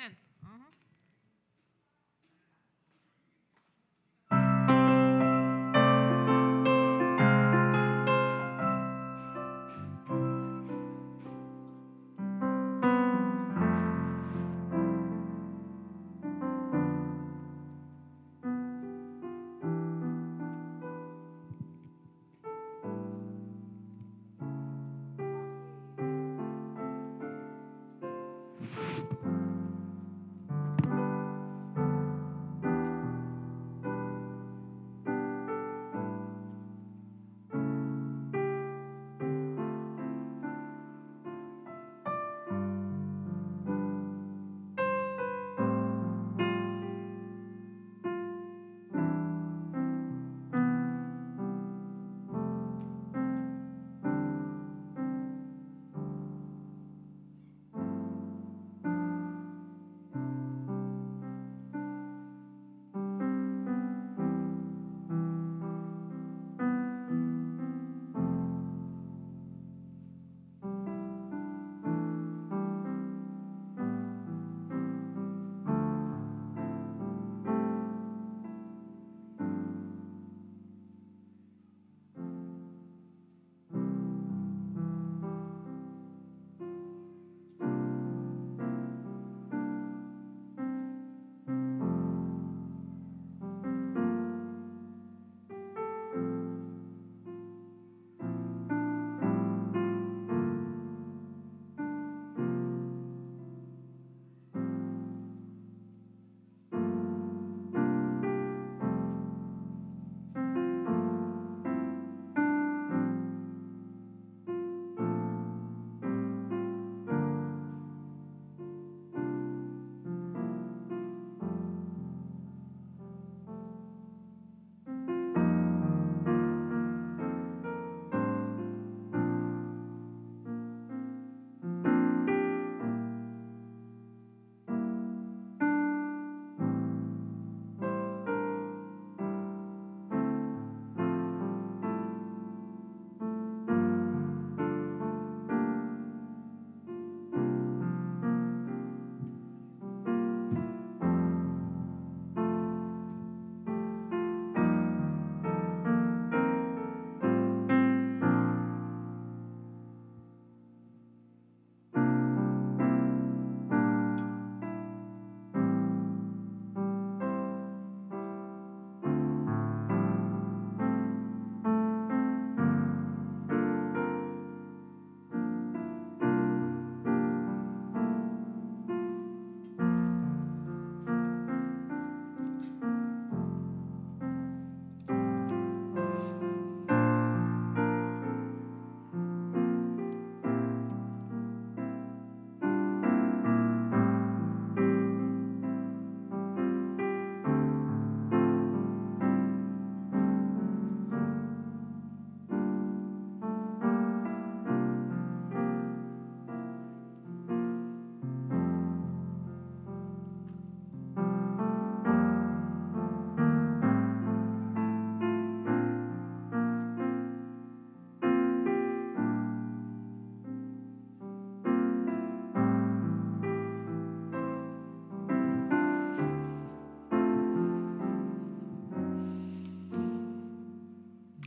애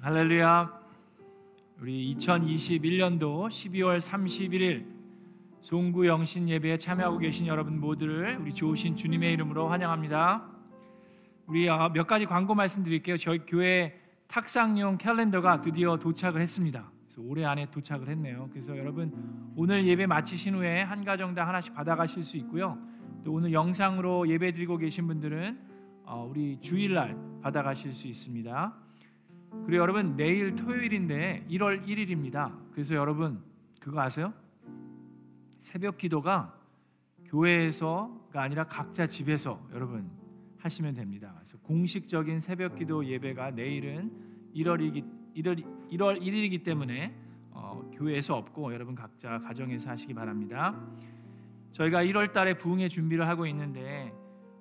할렐루야. 우리 2021년도 12월 31일 송구 영신 예배에 참여하고 계신 여러분 모두를 우리 좋으신 주님의 이름으로 환영합니다. 우리 아, 몇 가지 광고 말씀드릴게요. 저희 교회 탁상용 캘린더가 드디어 도착을 했습니다. 올해 안에 도착을 했네요. 그래서 여러분 오늘 예배 마치신 후에 한 가정당 하나씩 받아가실 수 있고요. 또 오늘 영상으로 예배 드리고 계신 분들은 어, 우리 주일날 받아가실 수 있습니다. 그리고 여러분 내일 토요일인데 1월 1일입니다. 그래서 여러분 그거 아세요? 새벽 기도가 교회에서가 아니라 각자 집에서 여러분 하시면 됩니다. 그래서 공식적인 새벽 기도 예배가 내일은 1월이기 1월 1월 1일이기 때문에 어, 교회에서 없고 여러분 각자 가정에서 하시기 바랍니다. 저희가 1월 달에 부흥의 준비를 하고 있는데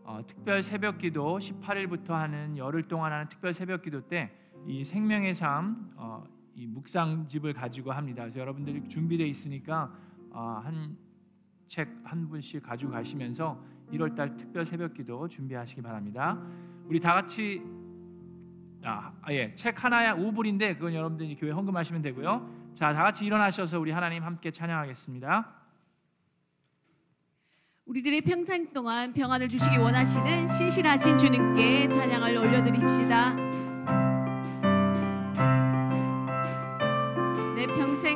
어, 특별 새벽 기도 18일부터 하는 열흘 동안 하는 특별 새벽 기도 때 이 생명의 삶, 어, 이 묵상집을 가지고 합니다. 그래서 여러분들이 준비되어 있으니까 어, 한책 한 분씩 가지고 가시면서 1월 달 특별 새벽기도 준비하시기 바랍니다. 우리 다 같이 아, 예. 책 하나에 5불인데 그건 여러분들이 교회 헌금하시면 되고요. 자, 다 같이 일어나셔서 우리 하나님 함께 찬양하겠습니다. 우리들의 평생 동안 평안을 주시기 원하시는 신실하신 주님께 찬양을 올려드립시다. 내 평생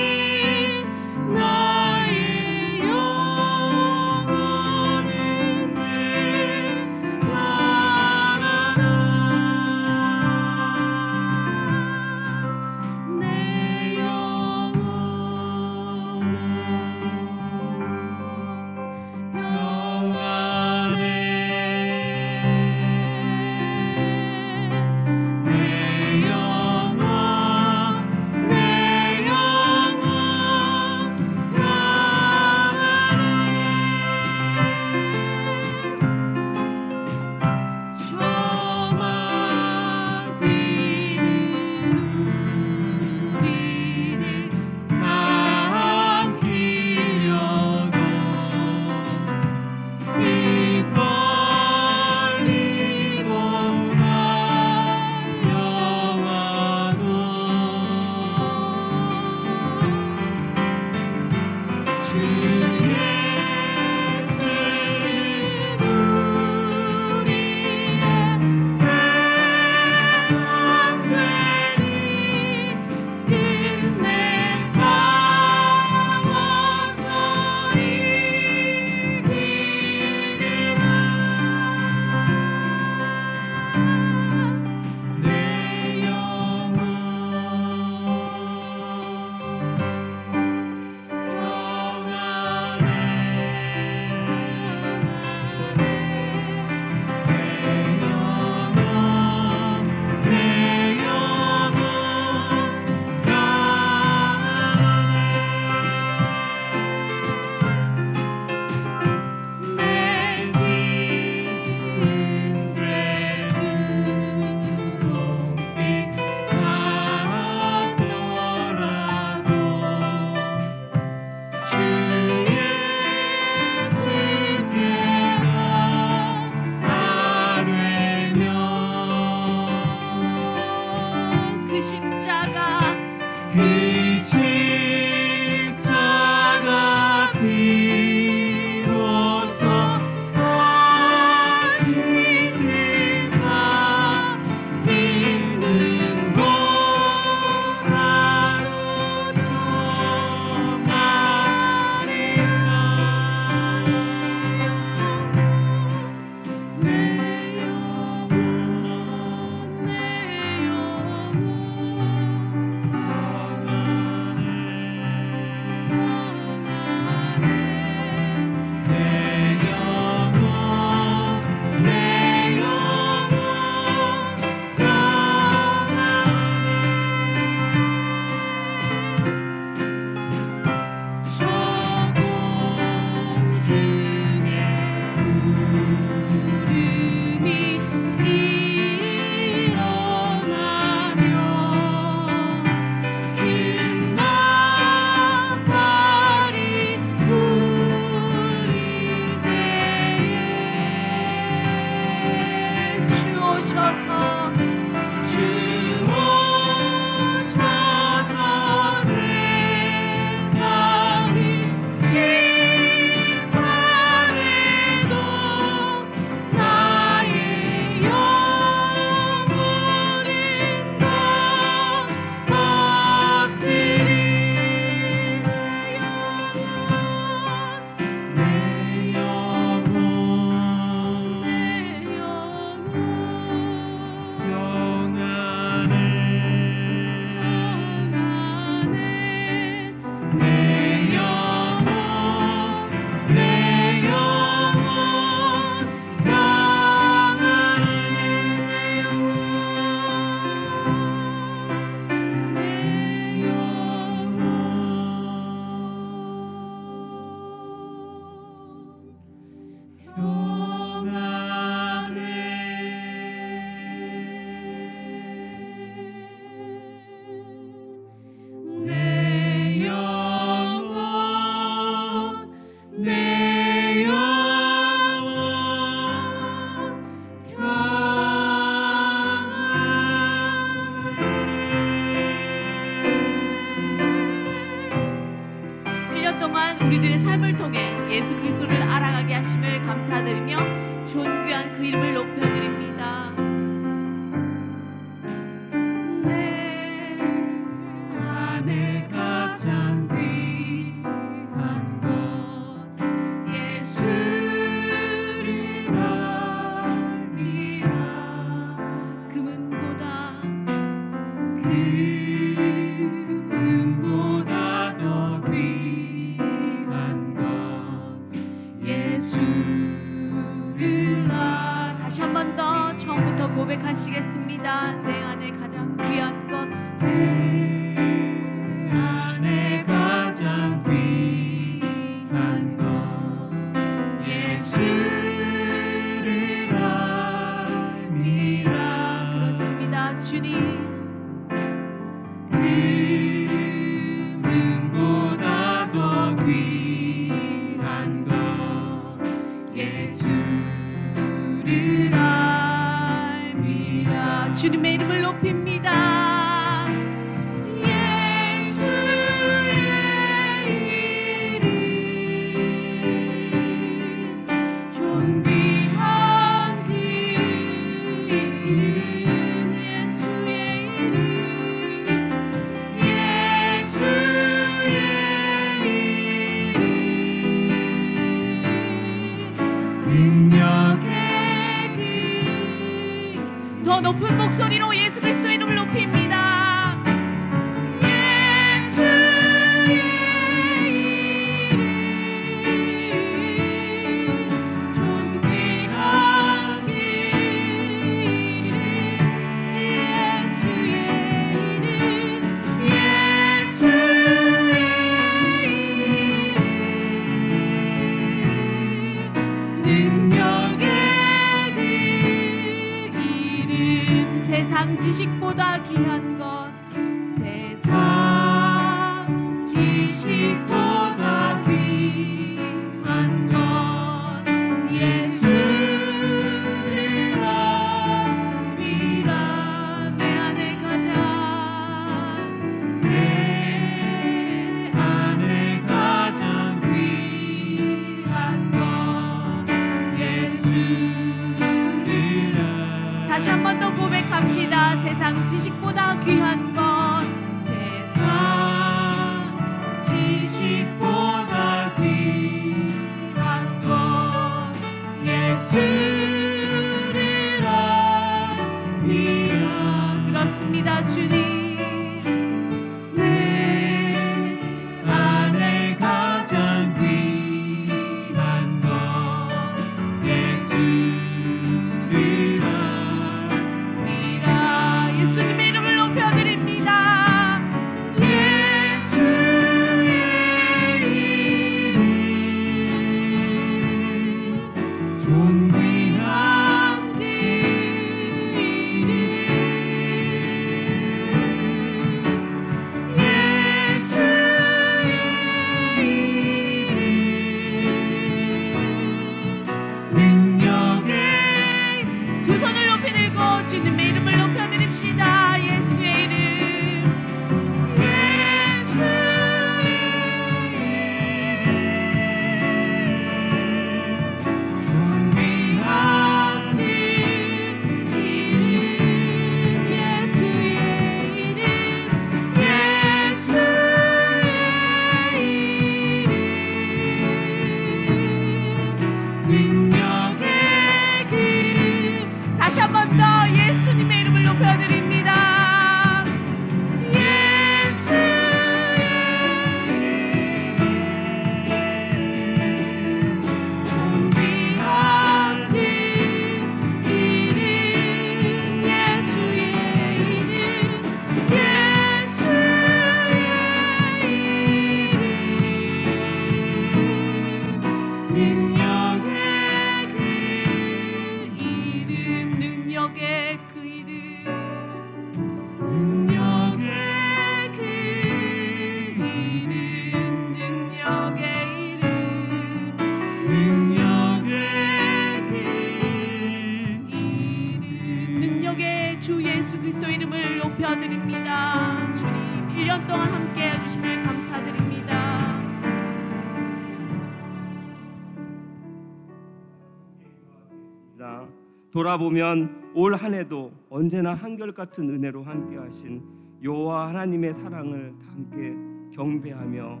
돌아보면 올 한 해도 언제나 한결같은 은혜로 함께하신 여호와 하나님의 사랑을 다 함께 경배하며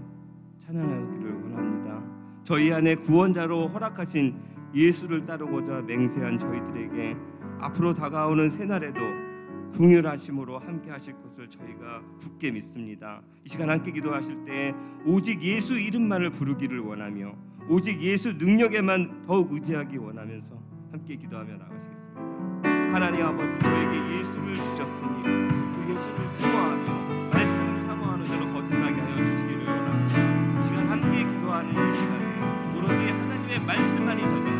찬양하기를 원합니다. 저희 안에 구원자로 허락하신 예수를 따르고자 맹세한 저희들에게 앞으로 다가오는 새날에도 궁휼하심으로 함께 하실 것을 저희가 굳게 믿습니다. 이 시간 함께 기도하실 때 오직 예수 이름만을 부르기를 원하며 오직 예수 능력에만 더욱 의지하기 원하면서 함께 기도하며 나가시겠습니다. 하나님 아버지 저에게 예수를 주셨으니 그 예수를 사모하며 말씀을 사모하는 대로 거듭나게 하여 주시기를 원합니다. 이 시간 함께 기도하는 이 시간에 오로지 하나님의 말씀만이 저장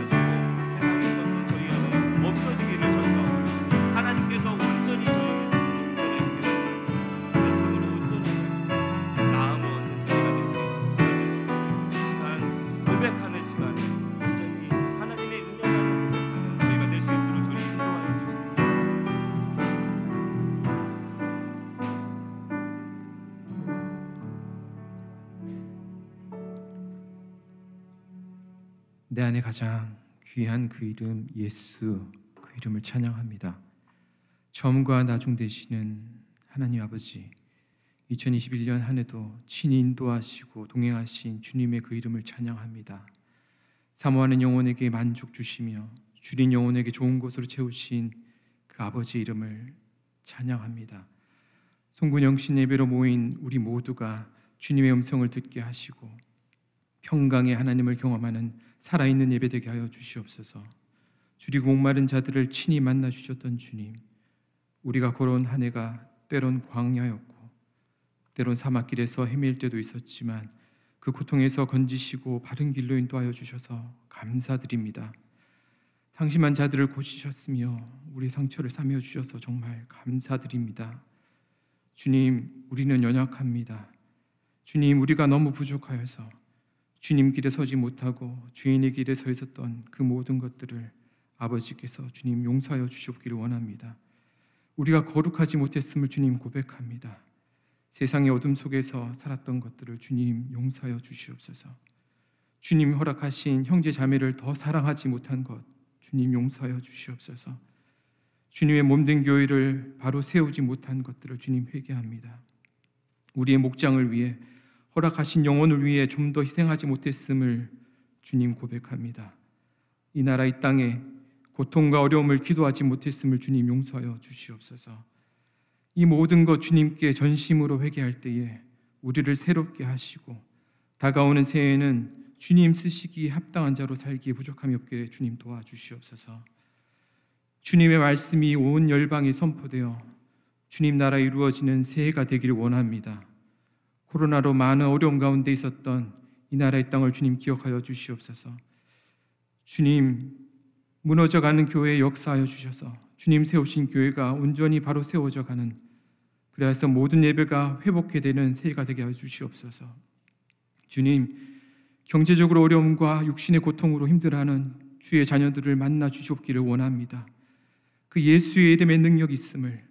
내 안에 가장 귀한 그 이름 예수 그 이름을 찬양합니다. 처음과 나중 되시는 하나님 아버지 2021년 한 해도 친히 인도하시고 동행하신 주님의 그 이름을 찬양합니다. 사모하는 영혼에게 만족 주시며 줄인 영혼에게 좋은 곳으로 채우신 그 아버지 이름을 찬양합니다. 송군 영신 예배로 모인 우리 모두가 주님의 음성을 듣게 하시고 평강의 하나님을 경험하는 살아있는 예배 되게 하여 주시옵소서. 줄이고 목마른 자들을 친히 만나 주셨던 주님, 우리가 걸어온 한 해가 때론 광야였고 때론 사막길에서 헤맬 때도 있었지만 그 고통에서 건지시고 바른 길로 인도하여 주셔서 감사드립니다. 상심한 자들을 고치셨으며 우리 상처를 사며 주셔서 정말 감사드립니다. 주님, 우리는 연약합니다. 주님, 우리가 너무 부족하여서 주님 길에 서지 못하고 죄인의 길에 서 있었던 그 모든 것들을 아버지께서 주님 용서하여 주시옵기를 원합니다. 우리가 거룩하지 못했음을 주님 고백합니다. 세상의 어둠 속에서 살았던 것들을 주님 용서하여 주시옵소서. 주님 허락하신 형제 자매를 더 사랑하지 못한 것 주님 용서하여 주시옵소서. 주님의 몸된 교회를 바로 세우지 못한 것들을 주님 회개합니다. 우리의 목장을 위해 허락하신 영혼을 위해 좀 더 희생하지 못했음을 주님 고백합니다. 이 나라 이 땅에 고통과 어려움을 기도하지 못했음을 주님 용서하여 주시옵소서. 이 모든 것 주님께 전심으로 회개할 때에 우리를 새롭게 하시고 다가오는 새해에는 주님 쓰시기에 합당한 자로 살기에 부족함이 없게 주님 도와주시옵소서. 주님의 말씀이 온 열방에 선포되어 주님 나라 이루어지는 새해가 되기를 원합니다. 코로나로 많은 어려움 가운데 있었던 이 나라의 땅을 주님 기억하여 주시옵소서. 주님 무너져 가는 교회에 역사하여 주셔서 주님 세우신 교회가 온전히 바로 세워져 가는 그래서 모든 예배가 회복해 되는 새해가 되게 하여 주시옵소서. 주님 경제적으로 어려움과 육신의 고통으로 힘들어하는 주의 자녀들을 만나 주시옵기를 원합니다. 그 예수의 이름의 능력 있음을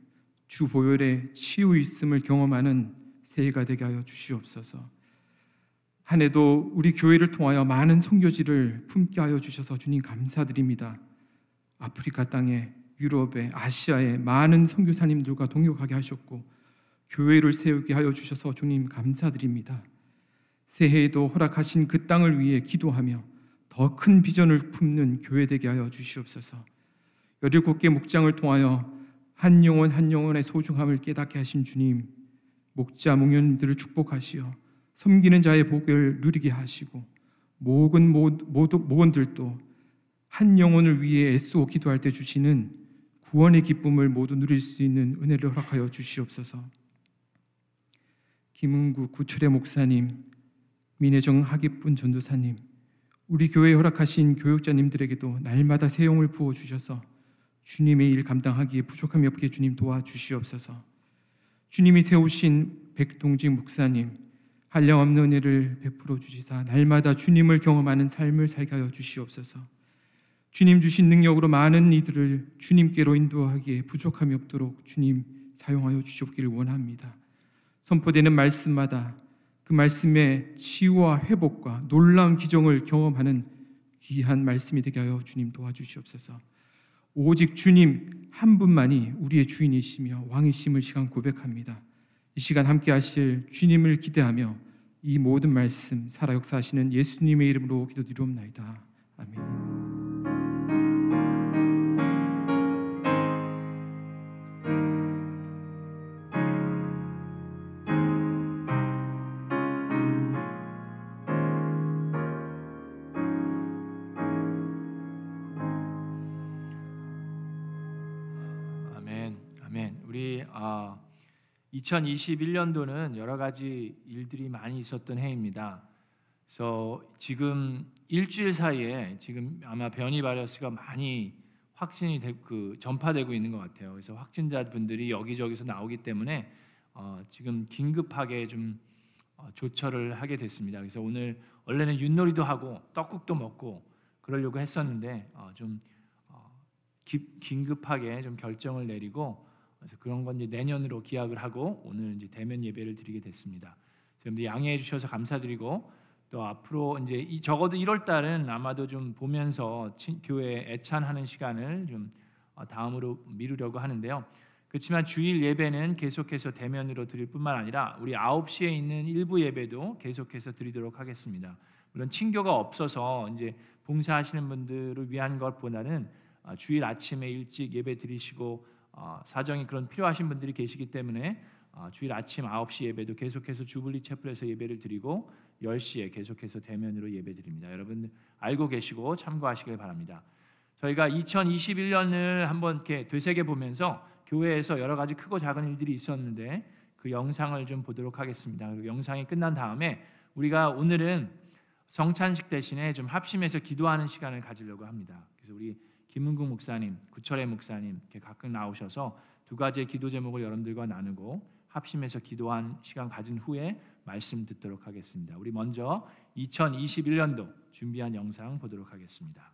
주 보혈의 치유 있음을 경험하는 새해가 되게 하여 주시옵소서. 한 해도 우리 교회를 통하여 많은 선교지를 품게 하여 주셔서 주님 감사드립니다. 아프리카 땅에 유럽에 아시아에 많은 선교사님들과 동역하게 하셨고 교회를 세우게 하여 주셔서 주님 감사드립니다. 새해에도 허락하신 그 땅을 위해 기도하며 더 큰 비전을 품는 교회 되게 하여 주시옵소서. 열일곱 개 목장을 통하여 한 영혼 한 영혼의 소중함을 깨닫게 하신 주님, 목자 목련들을 축복하시어 섬기는 자의 복을 누리게 하시고 모든 모두 모원들도 한 영혼을 위해 애쓰고 기도할 때 주시는 구원의 기쁨을 모두 누릴 수 있는 은혜를 허락하여 주시옵소서. 김은구 구철의 목사님, 민혜정 하기뿐 전도사님, 우리 교회 허락하신 교육자님들에게도 날마다 새 영을 부어 주셔서 주님의 일 감당하기에 부족함이 없게 주님 도와 주시옵소서. 주님이 세우신 백동진 목사님 한량없는 은혜를 베풀어 주시사 날마다 주님을 경험하는 삶을 살게 하여 주시옵소서. 주님 주신 능력으로 많은 이들을 주님께로 인도하기에 부족함이 없도록 주님 사용하여 주시옵기를 원합니다. 선포되는 말씀마다 그 말씀의 치유와 회복과 놀라운 기적을 경험하는 귀한 말씀이 되게 하여 주님 도와주시옵소서. 오직 주님 한 분만이 우리의 주인이시며 왕이심을 시간 고백합니다. 이 시간 함께 하실 주님을 기대하며 이 모든 말씀 살아 역사하시는 예수님의 이름으로 기도드리옵나이다. 아멘. 2021년도는 여러 가지 일들이 많이 있었던 해입니다. 그래서 지금 일주일 사이에 지금 아마 변이 바이러스가 많이 확진이 되, 그 전파되고 있는 것 같아요. 그래서 확진자분들이 여기저기서 나오기 때문에 어, 지금 긴급하게 좀 어, 조처를 하게 됐습니다. 그래서 오늘 원래는 윷놀이도 하고 떡국도 먹고 그러려고 했었는데 어, 좀 어, 기- 긴급하게 좀 결정을 내리고 그래서 그런 건 이제 내년으로 기약을 하고 오늘 이제 대면 예배를 드리게 됐습니다. 여러분들 양해해 주셔서 감사드리고 또 앞으로 이제 이 적어도 1월 달은 아마도 좀 보면서 친- 교회 애찬하는 시간을 좀 어, 다음으로 미루려고 하는데요. 그렇지만 주일 예배는 계속해서 대면으로 드릴 뿐만 아니라 우리 9시에 있는 일부 예배도 계속해서 드리도록 하겠습니다. 물론 친교가 없어서 이제 봉사하시는 분들을 위한 것보다는 아, 주일 아침에 일찍 예배 드리시고 어, 사정이 그런 필요하신 분들이 계시기 때문에 어, 주일 아침 9시 예배도 계속해서 주블리 채플에서 예배를 드리고 10시에 계속해서 대면으로 예배 드립니다. 여러분 알고 계시고 참고하시길 바랍니다. 저희가 2021년을 한번 이렇게 되새겨 보면서 교회에서 여러 가지 크고 작은 일들이 있었는데 그 영상을 좀 보도록 하겠습니다. 그리고 영상이 끝난 다음에 우리가 오늘은 성찬식 대신에 좀 합심해서 기도하는 시간을 가지려고 합니다. 그래서 우리 김문국 목사님, 구철의 목사님 이렇게 가끔 나오셔서 두 가지의 기도 제목을 여러분들과 나누고 합심해서 기도한 시간 가진 후에 말씀 듣도록 하겠습니다. 우리 먼저 2021년도 준비한 영상 보도록 하겠습니다.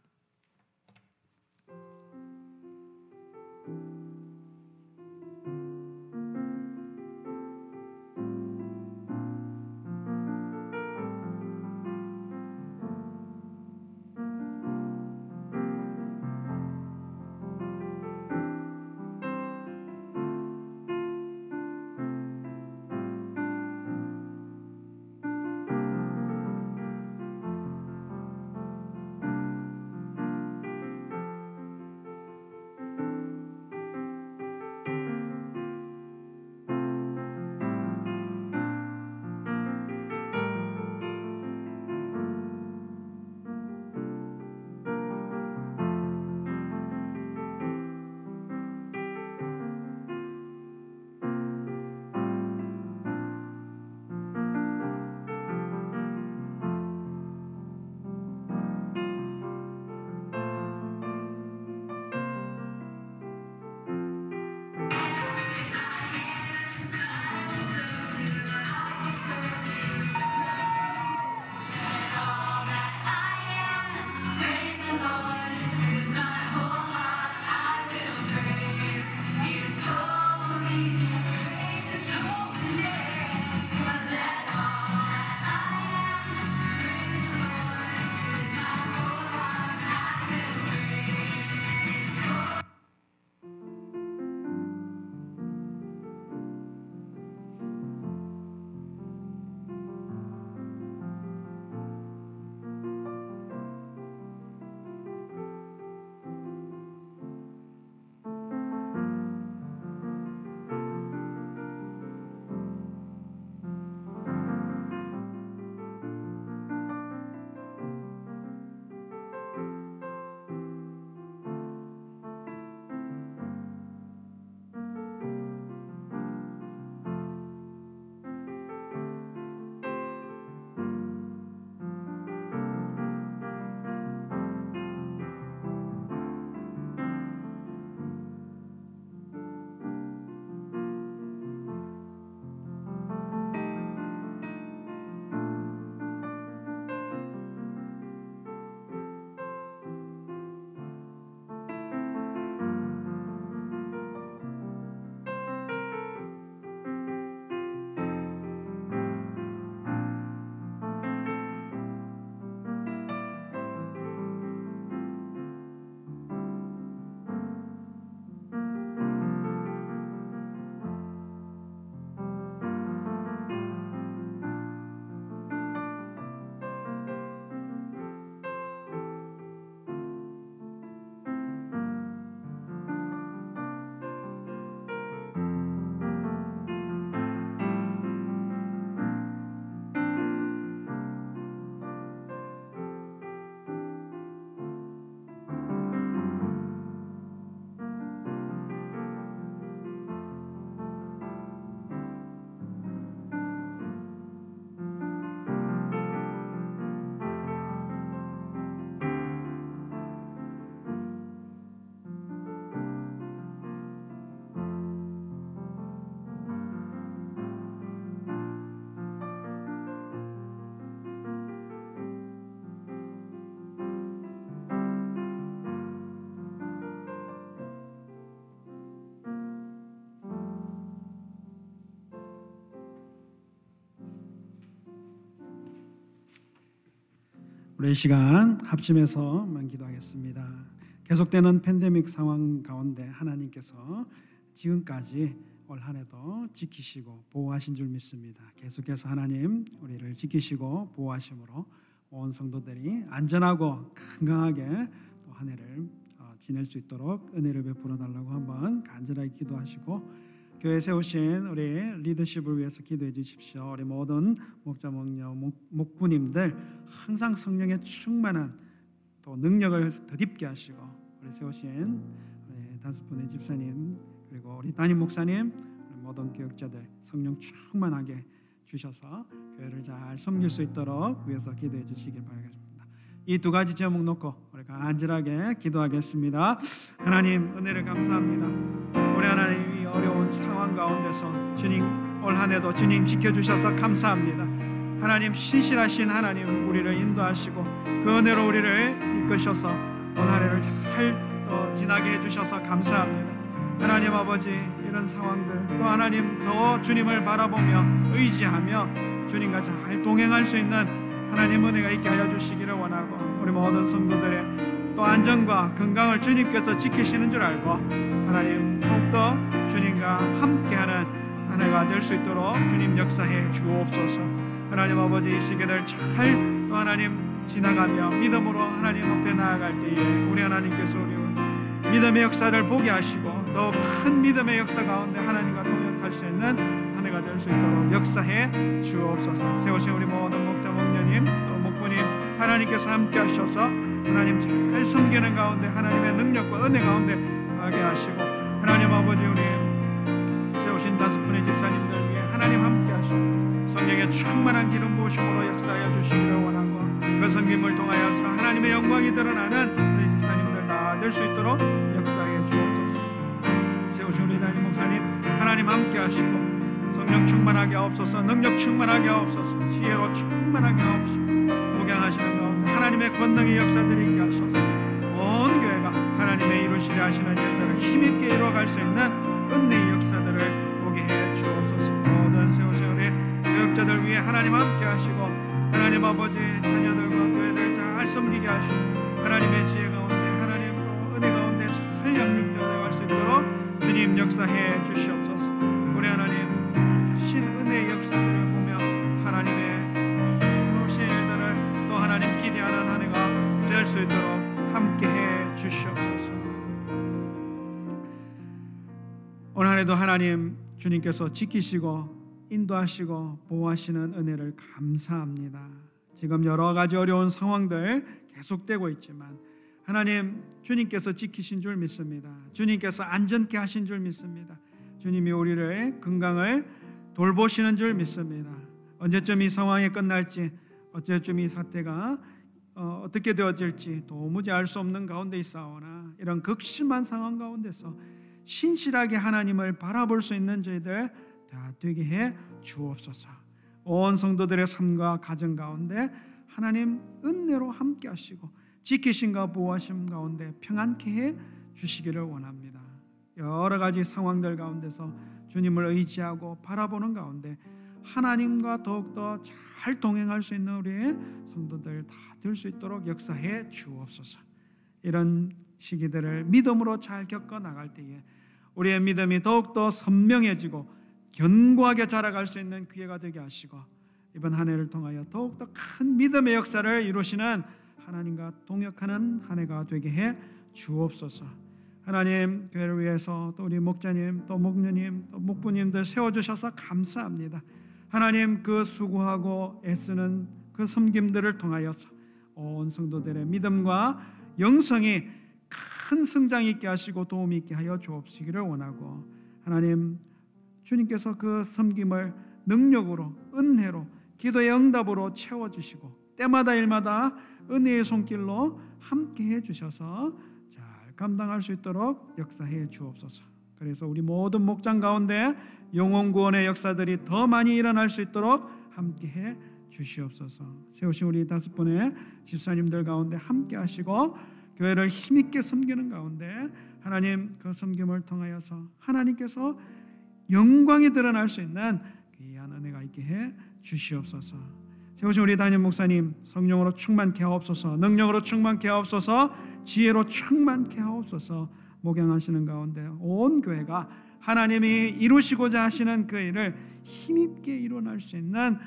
우리 이 시간 합심해서만 기도하겠습니다. 계속되는 팬데믹 상황 가운데 하나님께서 지금까지 올 한해도 지키시고 보호하신 줄 믿습니다. 계속해서 하나님 우리를 지키시고 보호하심으로 온 성도들이 안전하고 건강하게 또 한 해를 어, 지낼 수 있도록 은혜를 베풀어 달라고 한번 간절하게 기도하시고 교회 세우신 우리 리더십을 위해서 기도해 주십시오. 우리 모든 목자 목녀 목- 목부님들 항상 성령의 충만한 또 능력을 덧입게 하시고 우리 세우신 우리 다섯 분의 집사님 그리고 우리 담임 목사님 우리 모든 교육자들 성령 충만하게 주셔서 교회를 잘 섬길 수 있도록 위해서 기도해 주시길 바라겠습니다. 이 두 가지 제목 놓고 우리가 안전하게 기도하겠습니다. 하나님 은혜를 감사합니다. 우리 하나님 이 어려운 상황 가운데서 주님 올 한해도 주님 지켜주셔서 감사합니다. 하나님 신실하신 하나님 우리를 인도하시고 그 은혜로 우리를 이끄셔서 올 한해를 잘 또 지나게 해주셔서 감사합니다. 하나님 아버지 이런 상황들 또 하나님 더 주님을 바라보며 의지하며 주님과 잘 동행할 수 있는 하나님 은혜가 있게 하여 주시기를 원하고 우리 모든 성도들의 또 안전과 건강을 주님께서 지키시는 줄 알고 하나님 더욱더 주님과 함께하는 한 해가 될 수 있도록 주님 역사해 주옵소서. 하나님 아버지 이 시기를 잘또 하나님 지나가며 믿음으로 하나님 앞에 나아갈 때에 우리 하나님께서 우리 믿음의 역사를 보게 하시고 더 큰 믿음의 역사 가운데 하나님과 동역할 수 있는 한 해가 될 수 있도록 역사해 주옵소서. 세우신 우리 모든 목자 목녀님 또 목부님 하나님께서 함께 하셔서 하나님 잘 섬기는 가운데 하나님의 능력과 은혜 가운데 가게 하시고 하나님 아버지 우리 세우신 다섯 분의 집사님들 위해 하나님 함께 하시고 성령의 충만한 기름 부으심으로 역사하여 주시기를 원하고 그 성김을 통하여서 하나님의 영광이 드러나는 우리 집사님들 다 될 수 있도록 역사해 주옵소서. 세우신 우리 담임 목사님 하나님 함께 하시고 성령 충만하게 하옵소서 능력 충만하게 하옵소서 지혜로 충만하게 하옵소서 목양하시는 가운데 하나님의 권능의 역사들이 있게 하소서. 온 교회가 하나님의 이루시려 하시는 일들을 힘있게 이루어갈 수 있는 은혜의 역사들을 보게 해 주옵소서. 모든 세우신 우리 교육자들 위해 하나님 함께 하시고 하나님 아버지 자녀들과 교회들 잘 섬기게 하시고 하나님의 지혜 가운데 하나님 또 은혜 가운데 잘 양육되어 나갈 수 있도록 주님 역사해 주시옵소서. 우리 하나님 신 은혜의 역사들을 보며 하나님의 놀라우신 일들을 또 하나님 기대하는 한 해가 될 수 있도록 함께해 주시옵소서 오늘 한 해도 하나님 주님께서 지키시고 인도하시고 보호하시는 은혜를 감사합니다. 지금 여러 가지 어려운 상황들 계속되고 있지만 하나님 주님께서 지키신 줄 믿습니다. 주님께서 안전케 하신 줄 믿습니다. 주님이 우리를 건강을 돌보시는 줄 믿습니다. 언제쯤 이 상황이 끝날지 어째쯤 이 사태가 어, 어떻게 되어질지 도무지 알 수 없는 가운데 있사오나 이런 극심한 상황 가운데서 신실하게 하나님을 바라볼 수 있는 저희들 다 되게 해 주옵소서. 온 성도들의 삶과 가정 가운데 하나님 은혜로 함께 하시고 지키심과 보호하심 가운데 평안케 해 주시기를 원합니다. 여러 가지 상황들 가운데서 주님을 의지하고 바라보는 가운데 하나님과 더욱더 잘 동행할 수 있는 우리의 성도들 다 될 수 있도록 역사해 주옵소서. 이런 시기들을 믿음으로 잘 겪어 나갈 때에 우리의 믿음이 더욱더 선명해지고 견고하게 자라갈 수 있는 기회가 되게 하시고 이번 한 해를 통하여 더욱더 큰 믿음의 역사를 이루시는 하나님과 동역하는 한 해가 되게 해 주옵소서. 하나님 교회를 위해서 또 우리 목자님 또 목녀님 또 목부님들 세워주셔서 감사합니다. 하나님 그 수고하고 애쓰는 그 섬김들을 통하여서 온 성도들의 믿음과 영성이 큰 성장 있게 하시고 도움 있게 하여 주옵시기를 원하고 하나님 주님께서 그 섬김을 능력으로 은혜로 기도의 응답으로 채워 주시고 때마다 일마다 은혜의 손길로 함께 해 주셔서 잘 감당할 수 있도록 역사해 주옵소서. 그래서 우리 모든 목장 가운데 영혼 구원의 역사들이 더 많이 일어날 수 있도록 함께 해 주시옵소서. 세우신 우리 다섯 분의 집사님들 가운데 함께 하시고 교회를 힘있게 섬기는 가운데 하나님 그 섬김을 통하여서 하나님께서 영광이 드러날 수 있는 귀한 은혜가 있게 해 주시옵소서. 세우신 우리 담임 목사님 성령으로 충만케 하옵소서 능력으로 충만케 하옵소서 지혜로 충만케 하옵소서 목양하시는 가운데 온 교회가 하나님이 이루시고자 하시는 그 일을 힘있게 일어날 수 있는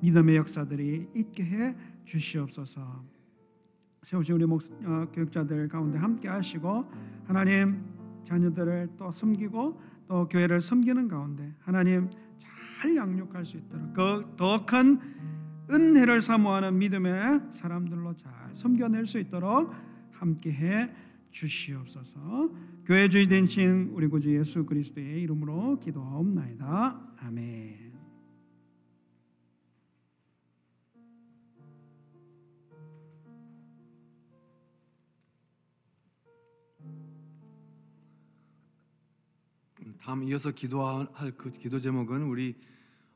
믿음의 역사들이 있게 해 주시옵소서. 세우신 우리 목 어, 교육자들 가운데 함께 하시고 하나님 자녀들을 또 섬기고 또 교회를 섬기는 가운데 하나님 잘 양육할 수 있도록 그 더 큰 은혜를 사모하는 믿음의 사람들로 잘 섬겨낼 수 있도록 함께해 주시옵소서. 교회 주인 되신 우리 구주 예수 그리스도의 이름으로 기도하옵나이다. 아멘. 다음 이어서 기도할 그 기도 제목은 우리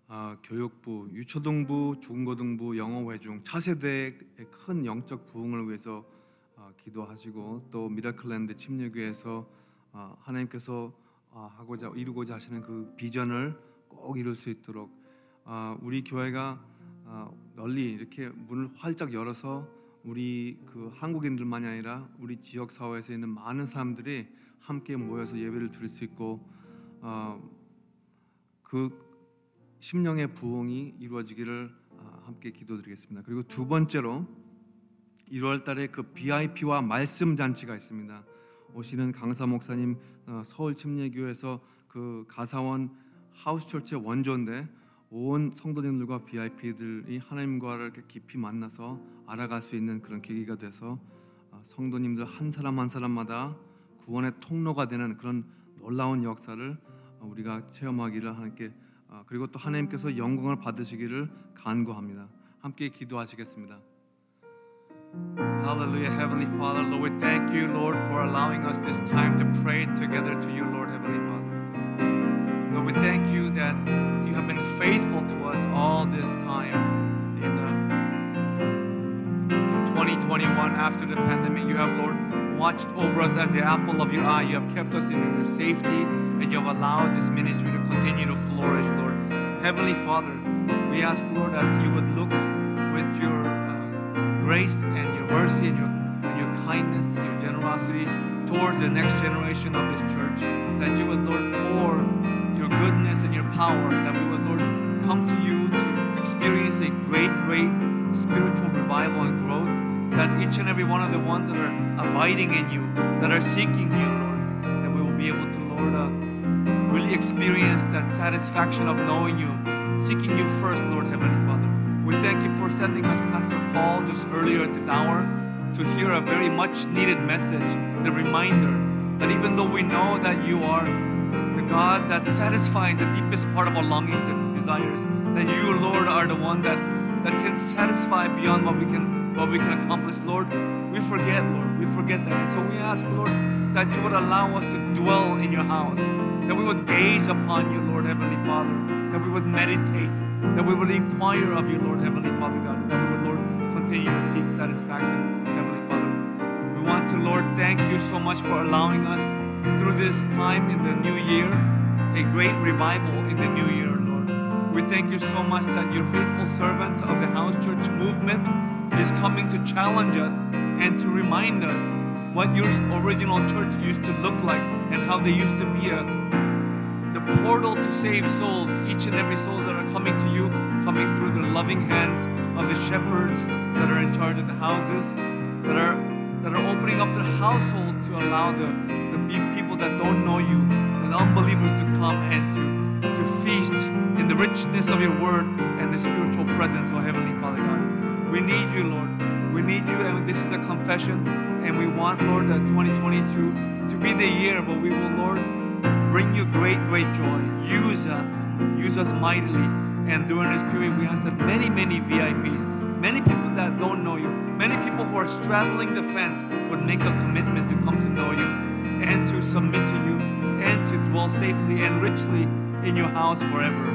아, 교육부, 유초등부, 중고등부, 영어회중 차세대의 큰 영적 부흥을 위해서 아, 기도하시고 또 미라클랜드 침례교회에서 아, 하나님께서 아, 하고자 이루고자 하시는 그 비전을 꼭 이룰 수 있도록 아, 우리 교회가 아, 널리 이렇게 문을 활짝 열어서 우리 그 한국인들만이 아니라 우리 지역 사회에서 있는 많은 사람들이 함께 모여서 예배를 드릴 수 있고 어, 그 심령의 부흥이 이루어지기를 아, 함께 기도드리겠습니다. 그리고 두 번째로 1월 달에 그 BIP와 말씀 잔치가 있습니다. 오시는 강사 목사님 어, 서울 침례교회에서 그 가사원 하우스처치의 원조인데 온 성도님들과 BIP들이 하나님과를 깊이 만나서 알아갈 수 있는 그런 계기가 돼서 어, 성도님들 한 사람 한 사람마다 구원의 통로가 되는 그런 놀라운 역사를 어, 우리가 체험하기를 하나님께 어, 그리고 또 하나님께서 영광을 받으시기를 간구합니다. 함께 기도하시겠습니다. Hallelujah, Heavenly Father, Lord, we thank you, Lord, for allowing us this time to pray together to you, Lord, Heavenly Father. Lord, we thank you that you have been faithful to us all this time in, uh, in 2021 after the pandemic. You have, Lord, watched over us as the apple of your eye. You have kept us in your safety, and you have allowed this ministry to continue to flourish, Lord. Heavenly Father, we ask, Lord, that you would look with your uh, grace and your mercy and your, and your kindness, your generosity towards the next generation of this church. That you would, Lord, pour your goodness and your power. That we would, Lord, come to you to experience a great, great spiritual revival and growth. That each and every one of the ones that are abiding in you, that are seeking you, Lord, that we will be able to, Lord, uh, really experience that satisfaction of knowing you, seeking you first, Lord Heavenly Father. We thank you for sending us Pastor Paul just earlier at this hour to hear a very much needed message, the reminder that even though we know that you are the God that satisfies the deepest part of our longings and desires, that you, Lord, are the one that, that can satisfy beyond what we can what we can accomplish, Lord. We forget, Lord. We forget that. And so we ask, Lord, that you would allow us to dwell in your house, that we would gaze upon you, Lord Heavenly Father, that we would meditate, that we would inquire of you, Lord Heavenly Father God, and that we would, Lord, continue to seek satisfaction, Heavenly Father. We want to, Lord, thank you so much for allowing us through this time in the new year, a great revival in the new year, Lord. We thank you so much that your faithful servant of the house church movement is coming to challenge us and to remind us what your original church used to look like and how they used to be a the portal to save souls, each and every soul that are coming to you, coming through the loving hands of the shepherds that are in charge of the houses, that are that are opening up their household to allow the, the pe- people that don't know you, the unbelievers to come and to, to feast in the richness of your word and the spiritual presence of Heavenly Father. We need you, Lord. We need you, and this is a confession. And we want, Lord, that 2022 to be the year where we will, Lord, bring you great, great joy. Use us, use us mightily. And during this period, we ask that many, many VIPs, many people that don't know you, many people who are straddling the fence would make a commitment to come to know you and to submit to you and to dwell safely and richly in your house forever.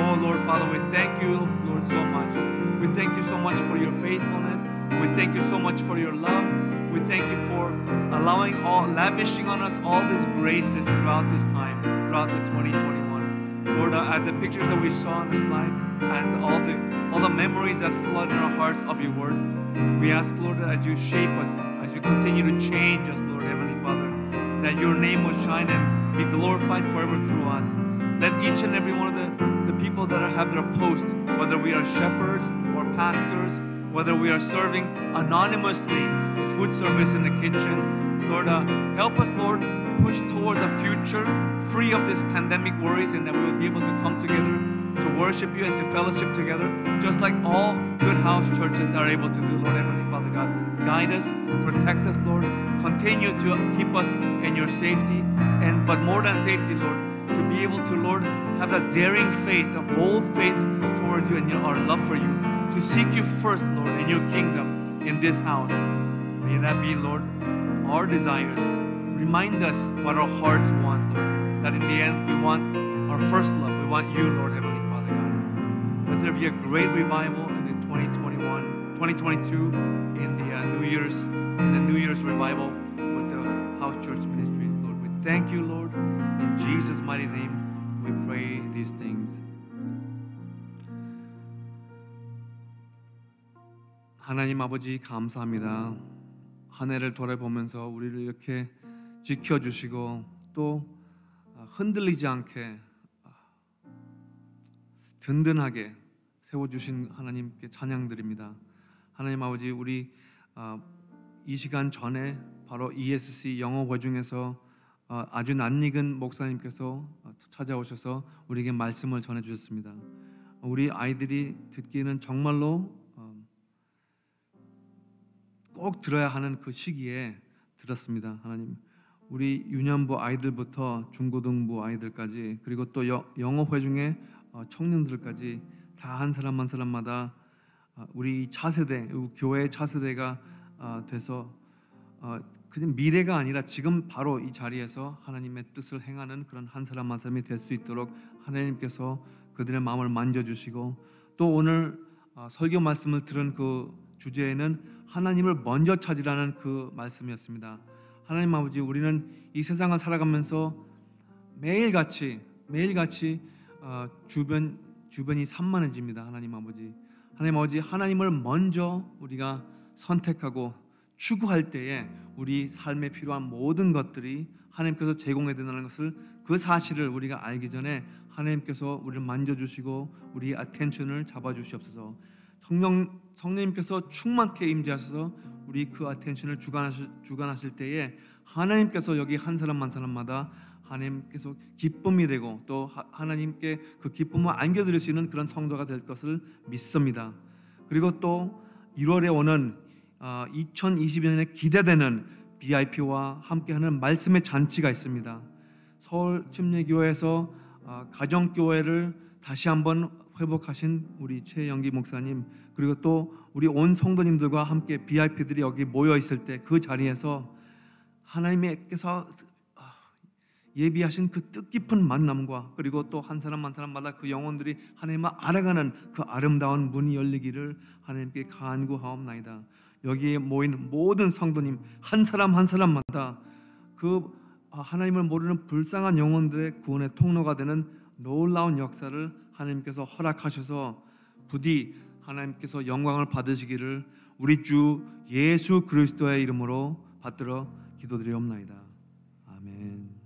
Oh, Lord Father, we thank you, Lord, so much. We thank you so much for your faithfulness. We thank you so much for your love. We thank you for allowing all, lavishing on us all these graces throughout this time, throughout the 2021. Lord, uh, as the pictures that we saw on the slide, as all the all the memories that flood in our hearts of your word. We ask, Lord, that as you shape us, as you continue to change us, Lord Heavenly Father, that your name will shine and be glorified forever through us. Let each and every one of the, the people that have their post, whether we are shepherds pastors, whether we are serving anonymously food service in the kitchen, Lord, uh, help us, Lord, push towards a future free of this pandemic worries and that we will be able to come together to worship you and to fellowship together, just like all good house churches are able to do, Lord Heavenly Father God. Guide us, protect us, Lord. Continue to keep us in your safety, and but more than safety, Lord, to be able to, Lord, have a daring faith, a bold faith towards you and your, our love for you, to seek you first, Lord, in your kingdom in this house. May that be, Lord, our desires. Remind us what our hearts want, Lord. That in the end we want our first love. We want you, Lord Heavenly Father God. Let there be a great revival in the 2021, 2022, in the uh, New Year's, in the New Year's revival with the House Church Ministries, Lord. We thank you, Lord. In Jesus' mighty name, we pray these things. 하나님 아버지 감사합니다. 한 해를 돌아보면서 우리를 이렇게 지켜 주시고 또 흔들리지 않게 든든하게 세워 주신 하나님께 찬양드립니다. 하나님 아버지 우리 아, 이 시간 전에 바로 ESC 영어 회중에서 아, 아주 낯익은 목사님께서 찾아오셔서 우리에게 말씀을 전해 주셨습니다. 우리 아이들이 듣기는 정말로 어, 꼭 들어야 하는 그 시기에 들었습니다. 하나님, 우리 유년부 아이들부터 중고등부 아이들까지 그리고 또 여- 영어 회중의 어, 청년들까지 다 한 사람 한 사람마다 어, 우리 차세대, 교회 차세대가 어, 돼서 어, 그냥 미래가 아니라 지금 바로 이 자리에서 하나님의 뜻을 행하는 그런 한 사람 한 사람이 될 수 있도록 하나님께서 그들의 마음을 만져주시고 또 오늘 어, 설교 말씀을 들은 그 주제에는 하나님을 먼저 찾으라는 그 말씀이었습니다. 하나님 아버지 우리는 이 세상을 살아가면서 매일같이 매일같이 어, 주변 주변이 산만해집니다. 하나님 아버지 하나님 아버지 하나님을 먼저 우리가 선택하고 추구할 때에 우리 삶에 필요한 모든 것들이 하나님께서 제공해 드리는 것을 그 사실을 우리가 알기 전에 하나님께서 우리를 만져주시고 우리의 아텐션을 잡아주시옵소서. 성령 성령님께서 충만케 임재하셔서 우리 그 아텐션을 주관하실, 주관하실 때에 하나님께서 여기 한 사람 한 사람마다 하나님께서 기쁨이 되고 또 하- 하나님께 그 기쁨을 안겨드릴 수 있는 그런 성도가 될 것을 믿습니다. 그리고 또 1월에 오는 2020년에 기대되는 BIP와 함께하는 말씀의 잔치가 있습니다. 서울 침례교회에서 어, 가정교회를 다시 한번 회복하신 우리 최영기 목사님 그리고 또 우리 온 성도님들과 함께 BIP들이 여기 모여 있을 때 그 자리에서 하나님께서 아, 예비하신 그 뜻깊은 만남과 그리고 또 한 사람 한 사람마다 그 영혼들이 하나님을 알아가는 그 아름다운 문이 열리기를 하나님께 간구하옵나이다. 여기에 모인 모든 성도님 한 사람 한 사람마다 그 하나님을 모르는 불쌍한 영혼들의 구원의 통로가 되는 놀라운 역사를 하나님께서 허락하셔서 부디 하나님께서 영광을 받으시기를 우리 주 예수 그리스도의 이름으로 받들어 기도드리옵나이다. 아멘.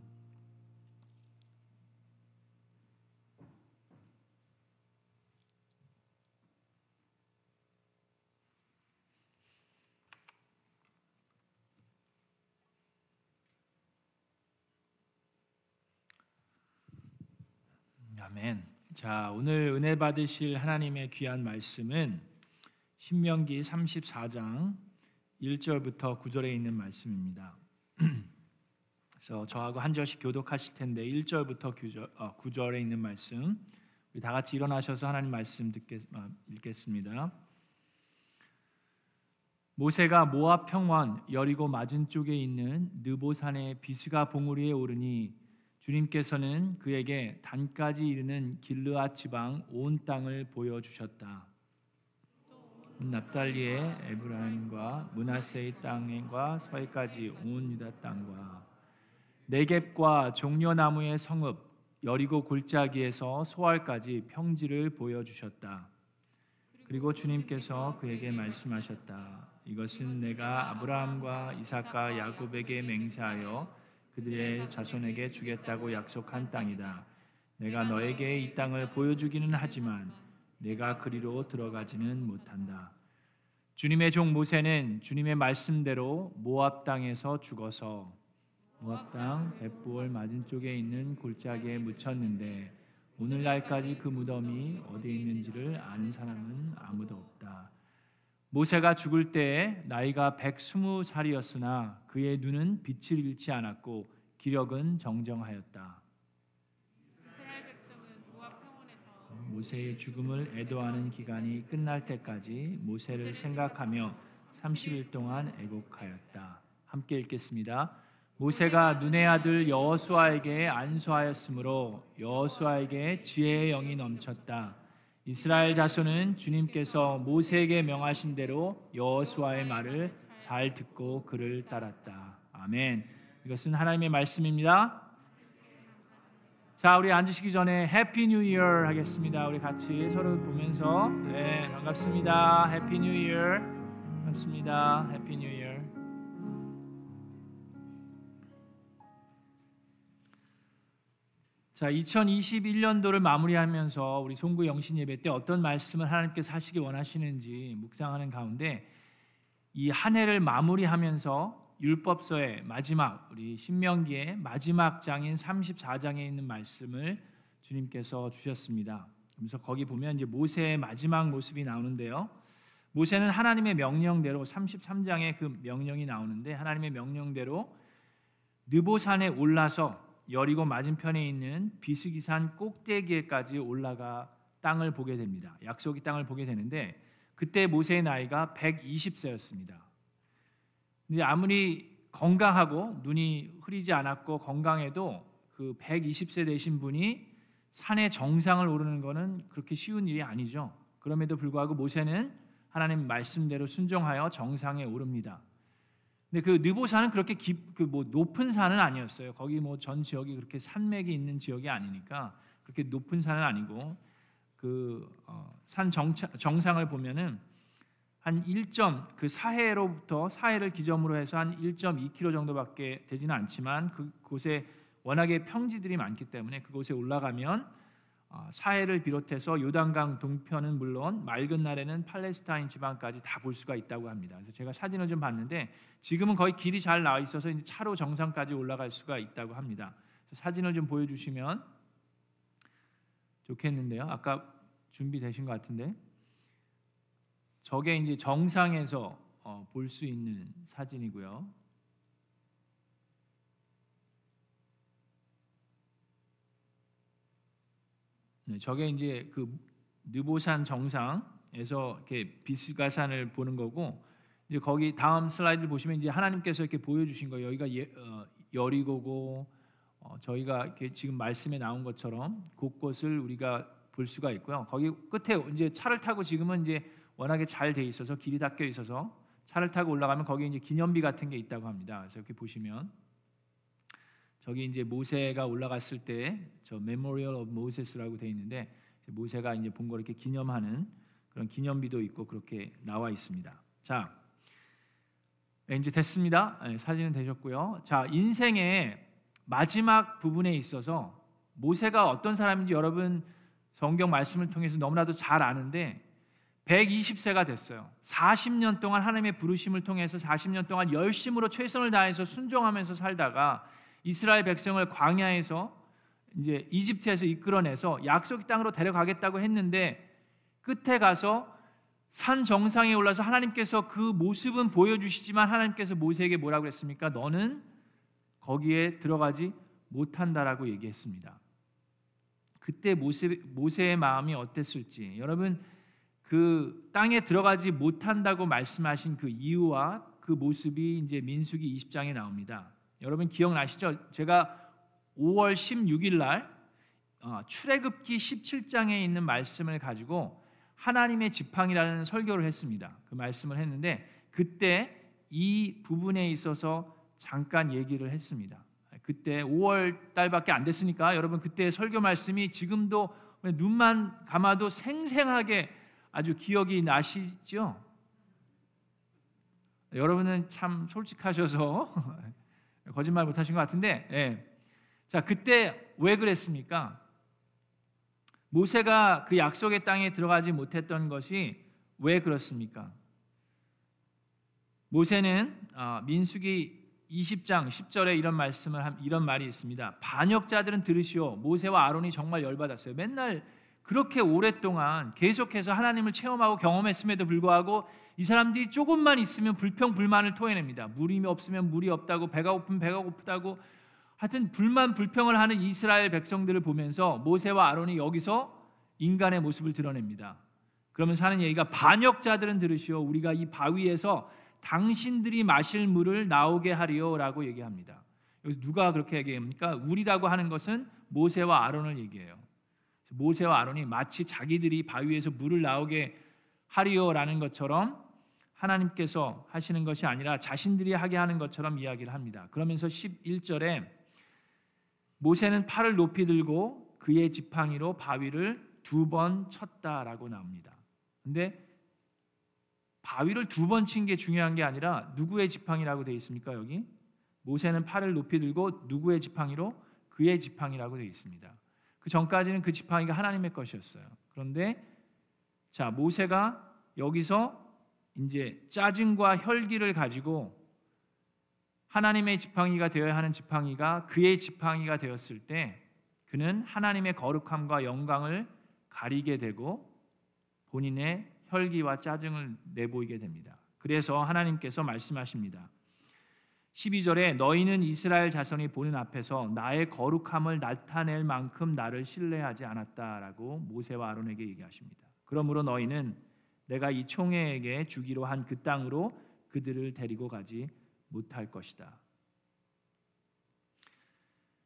아멘. 자, 오늘 은혜 받으실 하나님의 귀한 말씀은 신명기 34장 1절부터 9절에 있는 말씀입니다. 그래서 저하고 한 절씩 교독하실 텐데 1절부터 9절, 어, 9절에 있는 말씀 우리 다 같이 일어나셔서 하나님 말씀 듣겠, 어, 읽겠습니다. 모세가 모압 평원 여리고 맞은 쪽에 있는 느보산의 비스가 봉우리에 오르니 주님께서는 그에게 단까지 이르는 길르앗 지방 온 땅을 보여 주셨다. 납달리의 에브라임과 문하세의 땅과 서해까지 온 유다 땅과 네겝과 종려나무의 성읍 여리고 골짜기에서 소알까지 평지를 보여 주셨다. 그리고 주님께서 그에게 말씀하셨다. 이것은 내가 아브라함과 이삭과 야곱에게 맹세하여 그들의 자손에게 주겠다고 약속한 땅이다. 내가 너에게 이 땅을 보여주기는 하지만 내가 그리로 들어가지는 못한다. 주님의 종 모세는 주님의 말씀대로 모압 땅에서 죽어서 모압 땅 벳부올 맞은쪽에 있는 골짜기에 묻혔는데 오늘날까지 그 무덤이 어디에 있는지를 아는 사람은 아무도 없다. 모세가 죽을 때 나이가 120살이었으나 그의 눈은 빛을 잃지 않았고 기력은 정정하였다. 모세의 죽음을 애도하는 기간이 끝날 때까지 모세를 생각하며 30일 동안 애곡하였다. 함께 읽겠습니다. 모세가 눈의 아들 여호수아에게 안수하였으므로 여호수아에게 지혜의 영이 넘쳤다. 이스라엘 자손은 주님께서 모세에게 명하신 대로 여호수아의 말을 잘 듣고 그를 따랐다. 아멘. 이것은 하나님의 말씀입니다. 자, 우리 앉으시기 전에 Happy New Year 하겠습니다. 우리 같이 서로 보면서 네, 반갑습니다. Happy New Year. 반갑습니다. Happy New 자, 2021년도를 마무리하면서 우리 송구 영신 예배 때 어떤 말씀을 하나님께서 하시기 원하시는지 묵상하는 가운데 이 한 해를 마무리하면서 율법서의 마지막 우리 신명기의 마지막 장인 34장에 있는 말씀을 주님께서 주셨습니다. 그래서 거기 보면 이제 모세의 마지막 모습이 나오는데요. 모세는 하나님의 명령대로 33장에 그 명령이 나오는데 하나님의 명령대로 느보산에 올라서 여리고 맞은편에 있는 비스기산 꼭대기에까지 올라가 땅을 보게 됩니다. 약속의 땅을 보게 되는데 그때 모세의 나이가 120세였습니다. 근데 아무리 건강하고 눈이 흐리지 않았고 건강해도 그 120세 되신 분이 산의 정상을 오르는 것은 그렇게 쉬운 일이 아니죠. 그럼에도 불구하고 모세는 하나님 말씀대로 순종하여 정상에 오릅니다. 근데 그 느보산은 그렇게 그 뭐 높은 산은 아니었어요. 거기 뭐 전 지역이 그렇게 산맥이 있는 지역이 아니니까 그렇게 높은 산은 아니고 그산 어, 정상을 보면은 한 1점 그 사해로부터 사해를 기점으로 해서 한 1.2km 정도밖에 되지는 않지만 그곳에 워낙에 평지들이 많기 때문에 그곳에 올라가면 어, 사해를 비롯해서 요단강 동편은 물론 맑은 날에는 팔레스타인 지방까지 다 볼 수가 있다고 합니다. 그래서 제가 사진을 좀 봤는데 지금은 거의 길이 잘 나와 있어서 이제 차로 정상까지 올라갈 수가 있다고 합니다. 사진을 좀 보여주시면 좋겠는데요. 아까 준비되신 것 같은데 저게 이제 정상에서 어, 볼수 있는 사진이고요. 저게 이제 그 느보산 정상에서 이렇게 비스가산을 보는 거고 이제 거기 다음 슬라이드 보시면 이제 하나님께서 이렇게 보여주신 거예요. 여기가 예, 어, 여리고고 어, 저희가 이렇게 지금 말씀에 나온 것처럼 곳곳을 우리가 볼 수가 있고요. 거기 끝에 이제 차를 타고 지금은 이제 워낙에 잘 돼 있어서 길이 닦여 있어서 차를 타고 올라가면 거기 이제 기념비 같은 게 있다고 합니다. 그래서 이렇게 보시면 저기 이제 모세가 올라갔을 때저 Memorial of Moses라고 돼 있는데 모세가 이제 본 걸 이렇게 기념하는 그런 기념비도 있고 그렇게 나와 있습니다. 자, 네, 이제 됐습니다. 네, 사진은 되셨고요. 자, 인생의 마지막 부분에 있어서 모세가 어떤 사람인지 여러분 성경 말씀을 통해서 너무나도 잘 아는데 120세가 됐어요. 40년 동안 하나님의 부르심을 통해서 40년 동안 열심으로 최선을 다해서 순종하면서 살다가 이스라엘 백성을 광야에서 이제 이집트에서 이끌어내서 약속의 땅으로 데려가겠다고 했는데 끝에 가서 산 정상에 올라서 하나님께서 그 모습은 보여주시지만 하나님께서 모세에게 뭐라고 했습니까? 너는 거기에 들어가지 못한다라고 얘기했습니다. 그때 모세, 모세의 마음이 어땠을지 여러분 그 땅에 들어가지 못한다고 말씀하신 그 이유와 그 모습이 이제 민수기 20장에 나옵니다. 여러분 기억나시죠? 제가 5월 16일 날 어, 출애굽기 17장에 있는 말씀을 가지고 하나님의 지팡이라는 설교를 했습니다. 그 말씀을 했는데 그때 이 부분에 있어서 잠깐 얘기를 했습니다. 그때 5월 달밖에 안 됐으니까 여러분 그때 설교 말씀이 지금도 눈만 감아도 생생하게 아주 기억이 나시죠? 여러분은 참 솔직하셔서 거짓말 못하신 것 같은데, 예. 자 그때 왜 그랬습니까? 모세가 그 약속의 땅에 들어가지 못했던 것이 왜 그렇습니까? 모세는 어, 민수기 20장 10절에 이런 말씀을 한, 이런 말이 있습니다. 반역자들은 들으시오. 모세와 아론이 정말 열받았어요. 맨날 그렇게 오랫동안 계속해서 하나님을 체험하고 경험했음에도 불구하고 이 사람들이 조금만 있으면 불평 불만을 토해냅니다. 물이 없으면 물이 없다고 배가 고프면 배가 고프다고 하여튼 불만 불평을 하는 이스라엘 백성들을 보면서 모세와 아론이 여기서 인간의 모습을 드러냅니다. 그러면서 하는 얘기가 반역자들은 들으시오. 우리가 이 바위에서 당신들이 마실 물을 나오게 하리오라고 얘기합니다. 여기서 누가 그렇게 얘기합니까? 우리라고 하는 것은 모세와 아론을 얘기해요. 모세와 아론이 마치 자기들이 바위에서 물을 나오게 하리오라는 것처럼 하나님께서 하시는 것이 아니라 자신들이 하게 하는 것처럼 이야기를 합니다. 그러면서 11절에 모세는 팔을 높이 들고 그의 지팡이로 바위를 두 번 쳤다라고 나옵니다. 근데 바위를 두 번 친 게 중요한 게 아니라 누구의 지팡이라고 되어 있습니까? 여기 모세는 팔을 높이 들고 누구의 지팡이로 그의 지팡이라고 되어 있습니다. 그 전까지는 그 지팡이가 하나님의 것이었어요. 그런데 자 모세가 여기서 이제 짜증과 혈기를 가지고 하나님의 지팡이가 되어야 하는 지팡이가 그의 지팡이가 되었을 때 그는 하나님의 거룩함과 영광을 가리게 되고 본인의 혈기와 짜증을 내보이게 됩니다. 그래서 하나님께서 말씀하십니다. 12절에 너희는 이스라엘 자손이 보는 앞에서 나의 거룩함을 나타낼 만큼 나를 신뢰하지 않았다라고 모세와 아론에게 얘기하십니다. 그러므로 너희는 내가 이 총회에게 주기로 한 그 땅으로 그들을 데리고 가지 못할 것이다.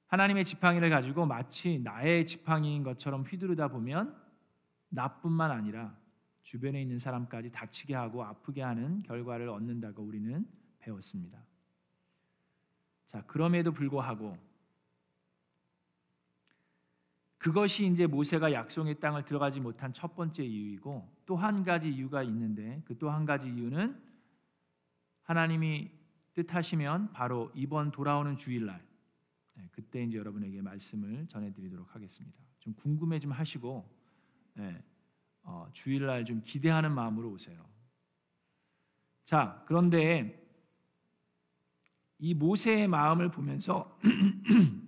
하나님의 지팡이를 가지고 마치 나의 지팡이인 것처럼 휘두르다 보면 나뿐만 아니라 주변에 있는 사람까지 다치게 하고 아프게 하는 결과를 얻는다고 우리는 배웠습니다. 자, 그럼에도 불구하고 그것이 이제 모세가 약속의 땅을 들어가지 못한 첫 번째 이유이고 또 한 가지 이유가 있는데 그 또 한 가지 이유는 하나님이 뜻하시면 바로 이번 돌아오는 주일날 네, 그때 이제 여러분에게 말씀을 전해드리도록 하겠습니다. 좀 궁금해 좀 하시고 네, 어, 주일날 좀 기대하는 마음으로 오세요. 자, 그런데 이 모세의 마음을 보면서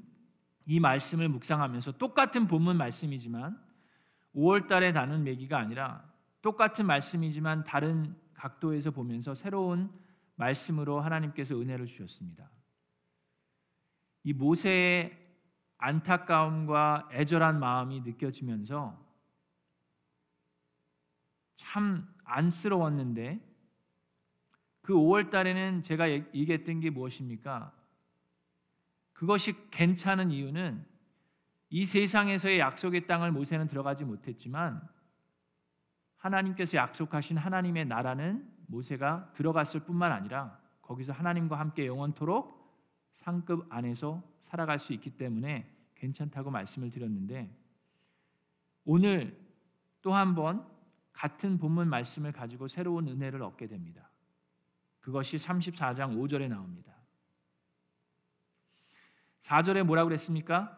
이 말씀을 묵상하면서 똑같은 본문 말씀이지만 5월 달에 나는 매기가 아니라 똑같은 말씀이지만 다른 각도에서 보면서 새로운 말씀으로 하나님께서 은혜를 주셨습니다. 이 모세의 안타까움과 애절한 마음이 느껴지면서 참 안쓰러웠는데 그 5월 달에는 제가 얘기했던 게 무엇입니까? 그것이 괜찮은 이유는 이 세상에서의 약속의 땅을 모세는 들어가지 못했지만 하나님께서 약속하신 하나님의 나라는 모세가 들어갔을 뿐만 아니라 거기서 하나님과 함께 영원토록 상급 안에서 살아갈 수 있기 때문에 괜찮다고 말씀을 드렸는데 오늘 또 한 번 같은 본문 말씀을 가지고 새로운 은혜를 얻게 됩니다. 그것이 34장 5절에 나옵니다. 4절에 뭐라고 그랬습니까?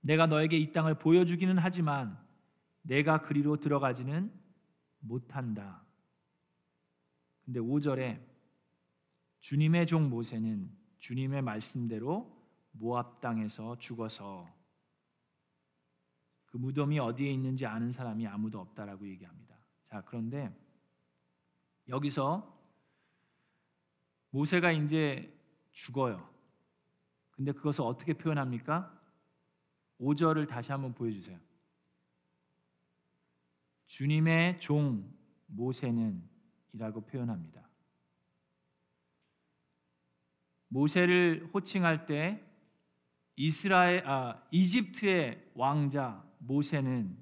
내가 너에게 이 땅을 보여주기는 하지만 내가 그리로 들어가지는 못한다. 근데 5절에 주님의 종 모세는 주님의 말씀대로 모압 땅에서 죽어서 그 무덤이 어디에 있는지 아는 사람이 아무도 없다라고 얘기합니다. 자, 그런데 여기서 모세가 이제 죽어요. 근데 그것을 어떻게 표현합니까? 5절을 다시 한번 보여주세요. 주님의 종 모세는 이라고 표현합니다. 모세를 호칭할 때 이스라엘 아 이집트의 왕자 모세는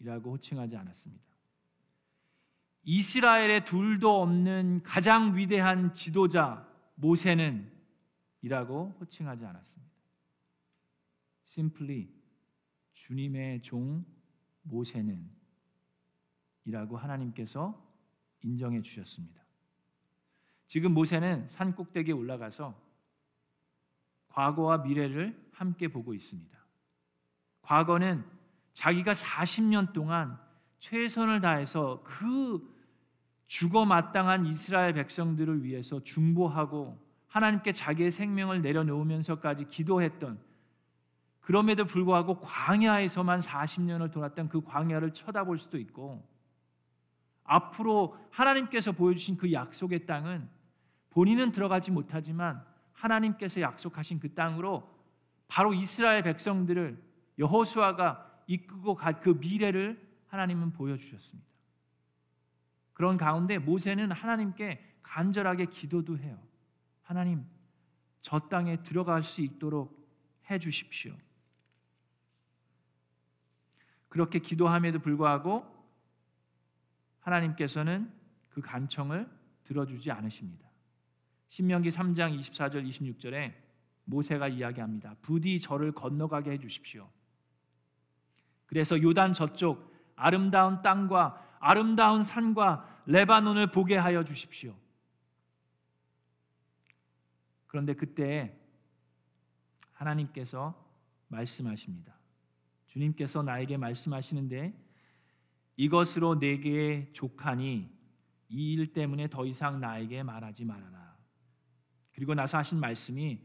이라고 호칭하지 않았습니다. 이스라엘에 둘도 없는 가장 위대한 지도자 모세는 이라고 호칭하지 않았습니다. simply 주님의 종 모세는 이라고 하나님께서 인정해 주셨습니다. 지금 모세는 산 꼭대기에 올라가서 과거와 미래를 함께 보고 있습니다. 과거는 자기가 40년 동안 최선을 다해서 그 죽어 마땅한 이스라엘 백성들을 위해서 중보하고 하나님께 자기의 생명을 내려놓으면서까지 기도했던 그럼에도 불구하고 광야에서만 40년을 돌았던 그 광야를 쳐다볼 수도 있고 앞으로 하나님께서 보여주신 그 약속의 땅은 본인은 들어가지 못하지만 하나님께서 약속하신 그 땅으로 바로 이스라엘 백성들을 여호수아가 이끌고 갈그 미래를 하나님은 보여주셨습니다. 그런 가운데 모세는 하나님께 간절하게 기도도 해요. 하나님, 저 땅에 들어갈 수 있도록 해 주십시오. 그렇게 기도함에도 불구하고 하나님께서는 그 간청을 들어주지 않으십니다. 신명기 3장 24절 26절에 모세가 이야기합니다. 부디 저를 건너가게 해 주십시오. 그래서 요단 저쪽 아름다운 땅과 아름다운 산과 레바논을 보게 하여 주십시오. 그런데 그때 하나님께서 말씀하십니다. 주님께서 나에게 말씀하시는데 이것으로 내게 족하니 이 일 때문에 더 이상 나에게 말하지 말아라. 그리고 나서 하신 말씀이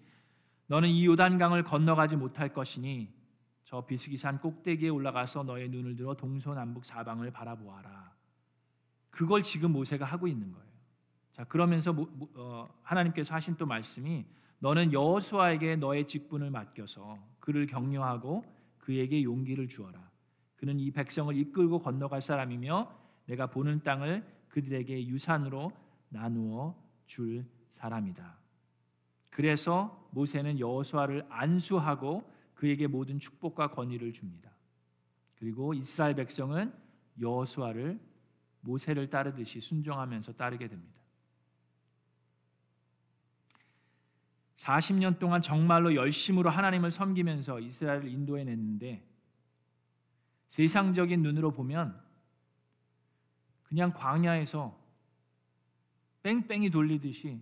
너는 이 요단강을 건너가지 못할 것이니 저 비스기산 꼭대기에 올라가서 너의 눈을 들어 동서남북 사방을 바라보아라. 그걸 지금 모세가 하고 있는 거예요. 자 그러면서 어, 하나님께서 하신 또 말씀이 너는 여호수아에게 너의 직분을 맡겨서 그를 격려하고 그에게 용기를 주어라. 그는 이 백성을 이끌고 건너갈 사람이며 내가 보는 땅을 그들에게 유산으로 나누어 줄 사람이다. 그래서 모세는 여호수아를 안수하고 그에게 모든 축복과 권위를 줍니다. 그리고 이스라엘 백성은 여호수아를 모세를 따르듯이 순종하면서 따르게 됩니다. 40년 동안 정말로 열심으로 하나님을 섬기면서 이스라엘을 인도해 냈는데 세상적인 눈으로 보면 그냥 광야에서 뺑뺑이 돌리듯이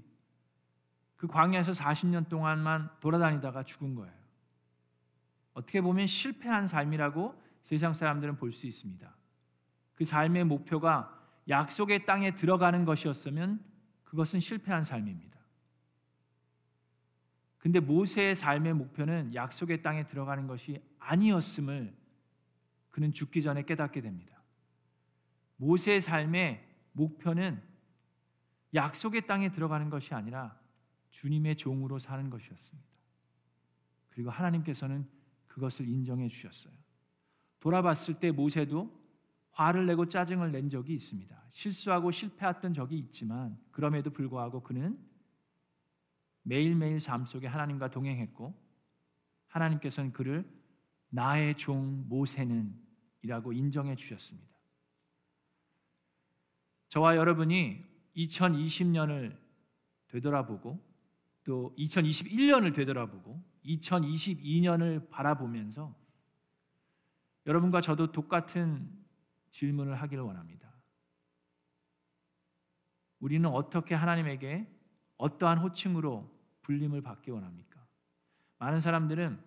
그 광야에서 40년 동안만 돌아다니다가 죽은 거예요. 어떻게 보면 실패한 삶이라고 세상 사람들은 볼 수 있습니다. 그 삶의 목표가 약속의 땅에 들어가는 것이었으면 그것은 실패한 삶입니다. 근데 모세의 삶의 목표는 약속의 땅에 들어가는 것이 아니었음을 그는 죽기 전에 깨닫게 됩니다. 모세의 삶의 목표는 약속의 땅에 들어가는 것이 아니라 주님의 종으로 사는 것이었습니다. 그리고 하나님께서는 그것을 인정해 주셨어요. 돌아봤을 때 모세도 화를 내고 짜증을 낸 적이 있습니다. 실수하고 실패했던 적이 있지만 그럼에도 불구하고 그는 매일매일 삶 속에 하나님과 동행했고 하나님께서는 그를 나의 종 모세는 이라고 인정해 주셨습니다. 저와 여러분이 2020년을 되돌아보고 또 2021년을 되돌아보고 2022년을 바라보면서 여러분과 저도 똑같은 질문을 하기를 원합니다. 우리는 어떻게 하나님에게 어떠한 호칭으로 불림을 받기 원합니까? 많은 사람들은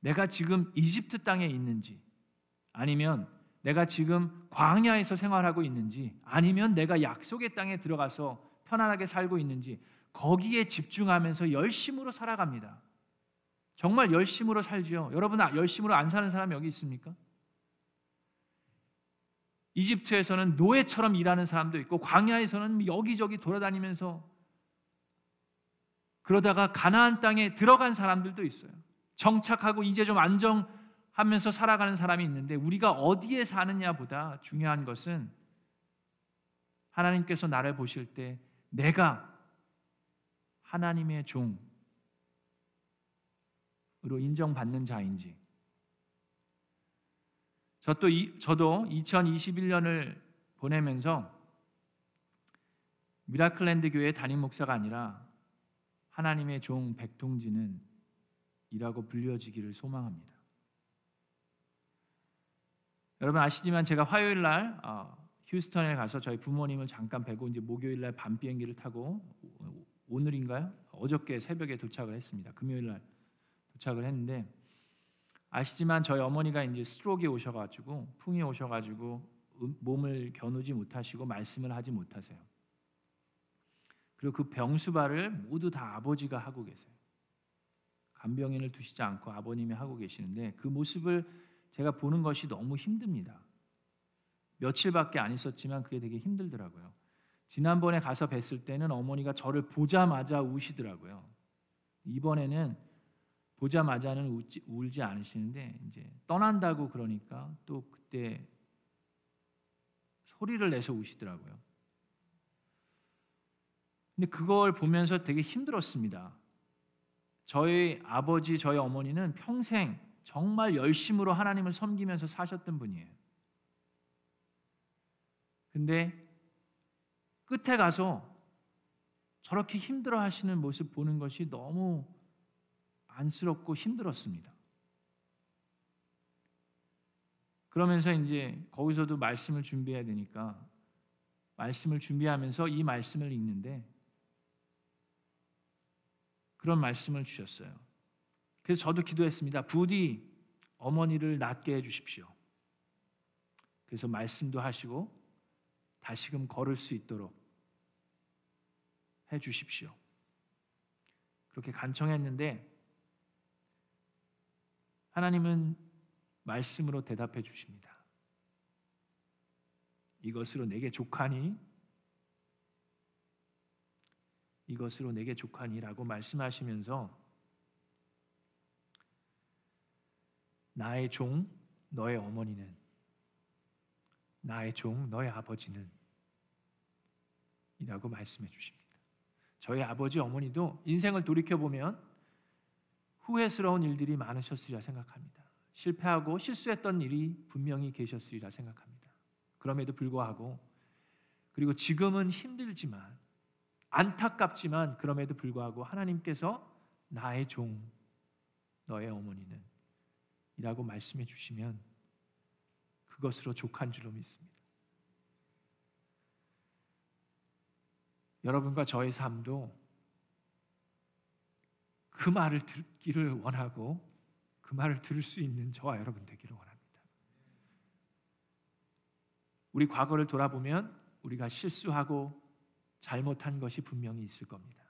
내가 지금 이집트 땅에 있는지 아니면 내가 지금 광야에서 생활하고 있는지 아니면 내가 약속의 땅에 들어가서 편안하게 살고 있는지 거기에 집중하면서 열심으로 살아갑니다. 정말 열심으로 살죠. 여러분 열심으로 안 사는 사람 여기 있습니까? 이집트에서는 노예처럼 일하는 사람도 있고 광야에서는 여기저기 돌아다니면서 그러다가 가나안 땅에 들어간 사람들도 있어요. 정착하고 이제 좀 안정 하면서 살아가는 사람이 있는데 우리가 어디에 사느냐보다 중요한 것은 하나님께서 나를 보실 때 내가 하나님의 종으로 인정받는 자인지 저도 저도 2021년을 보내면서 미라클랜드 교회 담임 목사가 아니라 하나님의 종 백동진은 이라고 불려지기를 소망합니다. 여러분 아시지만 제가 화요일 날 어, 휴스턴에 가서 저희 부모님을 잠깐 뵈고 이제 목요일 날 밤 비행기를 타고 오늘인가요? 어저께 새벽에 도착을 했습니다. 금요일 날 도착을 했는데 아시지만 저희 어머니가 이제 스트로크에 오셔가지고 풍이 오셔가지고 음, 몸을 겨누지 못하시고 말씀을 하지 못하세요. 그리고 그 병수발을 모두 다 아버지가 하고 계세요. 간병인을 두시지 않고 아버님이 하고 계시는데 그 모습을 제가 보는 것이 너무 힘듭니다. 며칠밖에 안 있었지만 그게 되게 힘들더라고요. 지난번에 가서 뵀을 때는 어머니가 저를 보자마자 우시더라고요. 이번에는 보자마자는 울지, 울지 않으시는데 이제 떠난다고 그러니까 또 그때 소리를 내서 우시더라고요. 근데 그걸 보면서 되게 힘들었습니다. 저희 아버지, 저희 어머니는 평생 정말 열심으로 하나님을 섬기면서 사셨던 분이에요. 근데 끝에 가서 저렇게 힘들어 하시는 모습 보는 것이 너무 안쓰럽고 힘들었습니다. 그러면서 이제 거기서도 말씀을 준비해야 되니까 말씀을 준비하면서 이 말씀을 읽는데 그런 말씀을 주셨어요. 그래서 저도 기도했습니다. 부디 어머니를 낫게 해 주십시오. 그래서 말씀도 하시고 다시금 걸을 수 있도록 해 주십시오. 그렇게 간청했는데 하나님은 말씀으로 대답해 주십니다. 이것으로 내게 족하니 이것으로 내게 족하니라고 말씀하시면서 나의 종 너의 어머니는 나의 종 너의 아버지는 이라고 말씀해 주십니다. 저희 아버지 어머니도 인생을 돌이켜 보면 후회스러운 일들이 많으셨으리라 생각합니다. 실패하고 실수했던 일이 분명히 계셨으리라 생각합니다. 그럼에도 불구하고 그리고 지금은 힘들지만 안타깝지만 그럼에도 불구하고 하나님께서 나의 종 너의 어머니는 이라고 말씀해 주시면 그것으로 족한 줄로 믿습니다. 여러분과 저의 삶도 그 말을 듣기를 원하고 그 말을 들을 수 있는 저와 여러분 되기를 원합니다. 우리 과거를 돌아보면 우리가 실수하고 잘못한 것이 분명히 있을 겁니다.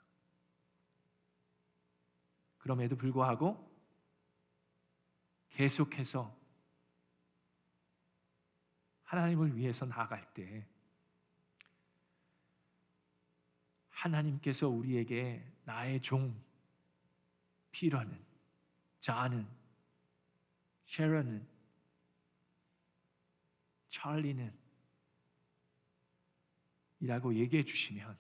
그럼에도 불구하고 계속해서 하나님을 위해서 나아갈 때 하나님께서 우리에게 나의 종 피러는 자는 쉐런은 찰리는 이라고 얘기해 주시면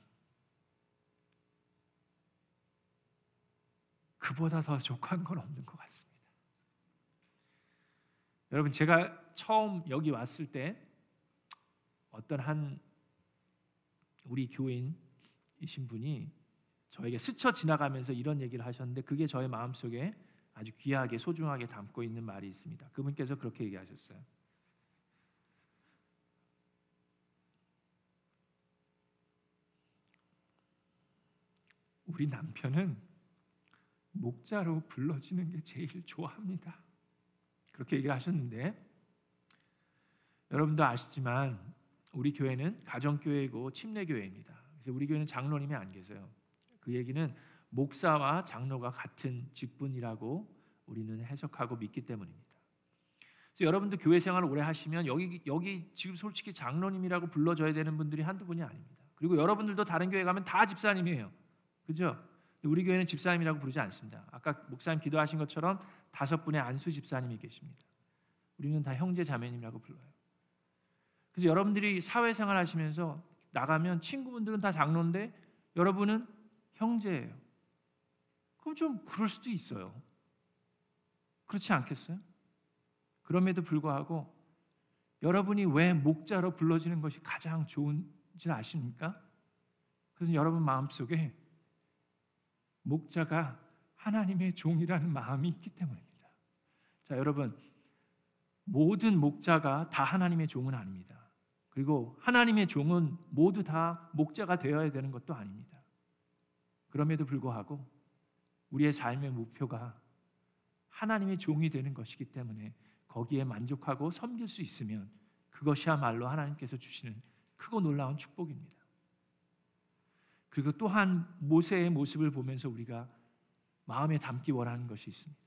그보다 더 족한 건 없는 것 같습니다. 여러분 제가 처음 여기 왔을 때 어떤 한 우리 교인이신 분이 저에게 스쳐 지나가면서 이런 얘기를 하셨는데 그게 저의 마음속에 아주 귀하게 소중하게 담고 있는 말이 있습니다. 그분께서 그렇게 얘기하셨어요. 우리 남편은 목자로 불러지는 게 제일 좋아합니다. 그렇게 얘기를 하셨는데 여러분도 아시지만 우리 교회는 가정교회이고 침례교회입니다. 그래서 우리 교회는 장로님이 안 계세요. 그 얘기는 목사와 장로가 같은 직분이라고 우리는 해석하고 믿기 때문입니다. 그래서 여러분도 교회 생활을 오래 하시면 여기 여기 지금 솔직히 장로님이라고 불러줘야 되는 분들이 한두 분이 아닙니다. 그리고 여러분들도 다른 교회 가면 다 집사님이에요. 그죠? 우리 교회는 집사님이라고 부르지 않습니다. 아까 목사님 기도하신 것처럼 다섯 분의 안수 집사님이 계십니다. 우리는 다 형제 자매님이라고 불러요. 그래서 여러분들이 사회생활 하시면서 나가면 친구분들은 다 장로인데 여러분은 형제예요. 그럼 좀 그럴 수도 있어요. 그렇지 않겠어요? 그럼에도 불구하고 여러분이 왜 목자로 불러지는 것이 가장 좋은지 아십니까? 그래서 여러분 마음속에 목자가 하나님의 종이라는 마음이 있기 때문입니다. 자, 여러분 모든 목자가 다 하나님의 종은 아닙니다. 그리고 하나님의 종은 모두 다 목자가 되어야 되는 것도 아닙니다. 그럼에도 불구하고 우리의 삶의 목표가 하나님의 종이 되는 것이기 때문에 거기에 만족하고 섬길 수 있으면 그것이야말로 하나님께서 주시는 크고 놀라운 축복입니다. 그리고 또한 모세의 모습을 보면서 우리가 마음에 담기 원하는 것이 있습니다.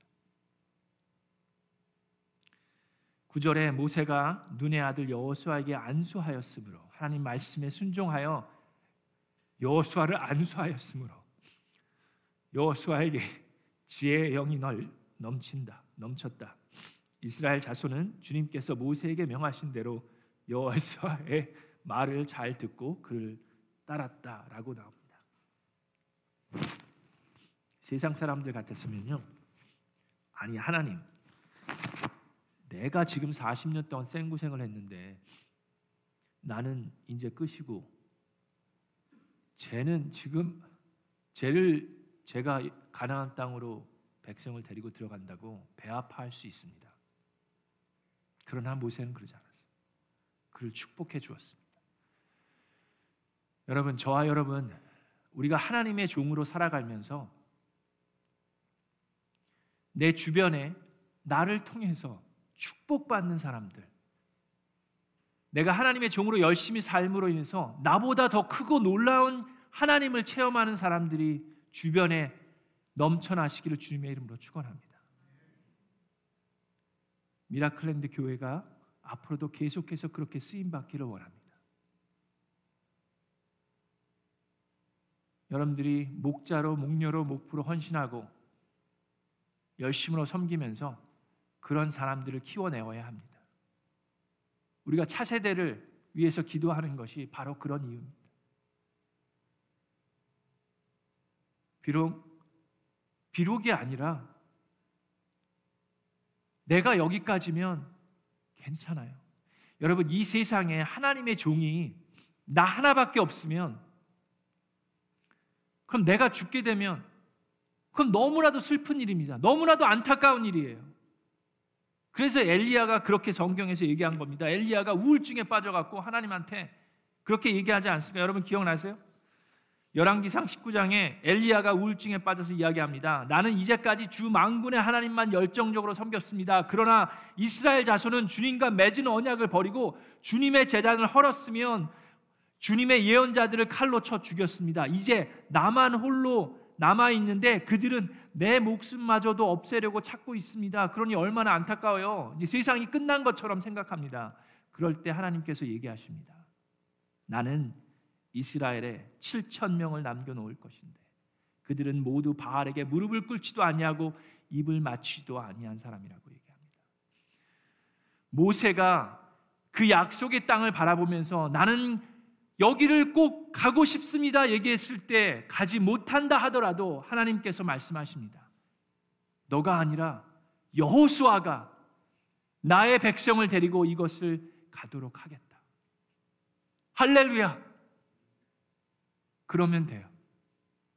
구절에 모세가 눈의 아들 여호수아에게 안수하였으므로 하나님 말씀에 순종하여 여호수아를 안수하였으므로 여호수아에게 지혜의 영이 널 넘친다 넘쳤다 이스라엘 자손은 주님께서 모세에게 명하신 대로 여호수아의 말을 잘 듣고 그를 따랐다라고 나옵니다. 세상 사람들 같았으면요. 아니 하나님 내가 지금 40년 동안 생고생을 했는데 나는 이제 끝이고 쟤는 지금 쟤를 제가 가나안 땅으로 백성을 데리고 들어간다고 배 아파할 수 있습니다. 그러나 모세는 그러지 않았어요. 그를 축복해 주었습니다. 여러분 저와 여러분 우리가 하나님의 종으로 살아가면서 내 주변에 나를 통해서 축복받는 사람들 내가 하나님의 종으로 열심히 삶으로 인해서 나보다 더 크고 놀라운 하나님을 체험하는 사람들이 주변에 넘쳐나시기를 주님의 이름으로 축원합니다. 미라클랜드 교회가 앞으로도 계속해서 그렇게 쓰임 받기를 원합니다. 여러분들이 목자로 목녀로 목부로 헌신하고 열심으로 섬기면서 그런 사람들을 키워내어야 합니다. 우리가 차세대를 위해서 기도하는 것이 바로 그런 이유입니다. 비록 비록이 아니라 내가 여기까지면 괜찮아요. 여러분 이 세상에 하나님의 종이 나 하나밖에 없으면 그럼 내가 죽게 되면 그럼 너무나도 슬픈 일입니다. 너무나도 안타까운 일이에요. 그래서 엘리야가 그렇게 성경에서 얘기한 겁니다. 엘리야가 우울증에 빠져갖고 하나님한테 그렇게 얘기하지 않습니까? 여러분 기억나세요? 열왕기상 19장에 엘리야가 우울증에 빠져서 이야기합니다. 나는 이제까지 주 만군의 하나님만 열정적으로 섬겼습니다. 그러나 이스라엘 자손은 주님과 맺은 언약을 버리고 주님의 재단을 헐었으면 주님의 예언자들을 칼로 쳐 죽였습니다. 이제 나만 홀로 남아 있는데 그들은 내 목숨마저도 없애려고 찾고 있습니다. 그러니 얼마나 안타까워요. 이제 세상이 끝난 것처럼 생각합니다. 그럴 때 하나님께서 얘기하십니다. 나는 이스라엘에 7천 명을 남겨 놓을 것인데 그들은 모두 바알에게 무릎을 꿇지도 아니하고 입을 맞추지도 아니한 사람이라고 얘기합니다. 모세가 그 약속의 땅을 바라보면서 나는 여기를 꼭 가고 싶습니다 얘기했을 때 가지 못한다 하더라도 하나님께서 말씀하십니다. 너가 아니라 여호수아가 나의 백성을 데리고 이것을 가도록 하겠다. 할렐루야. 그러면 돼요.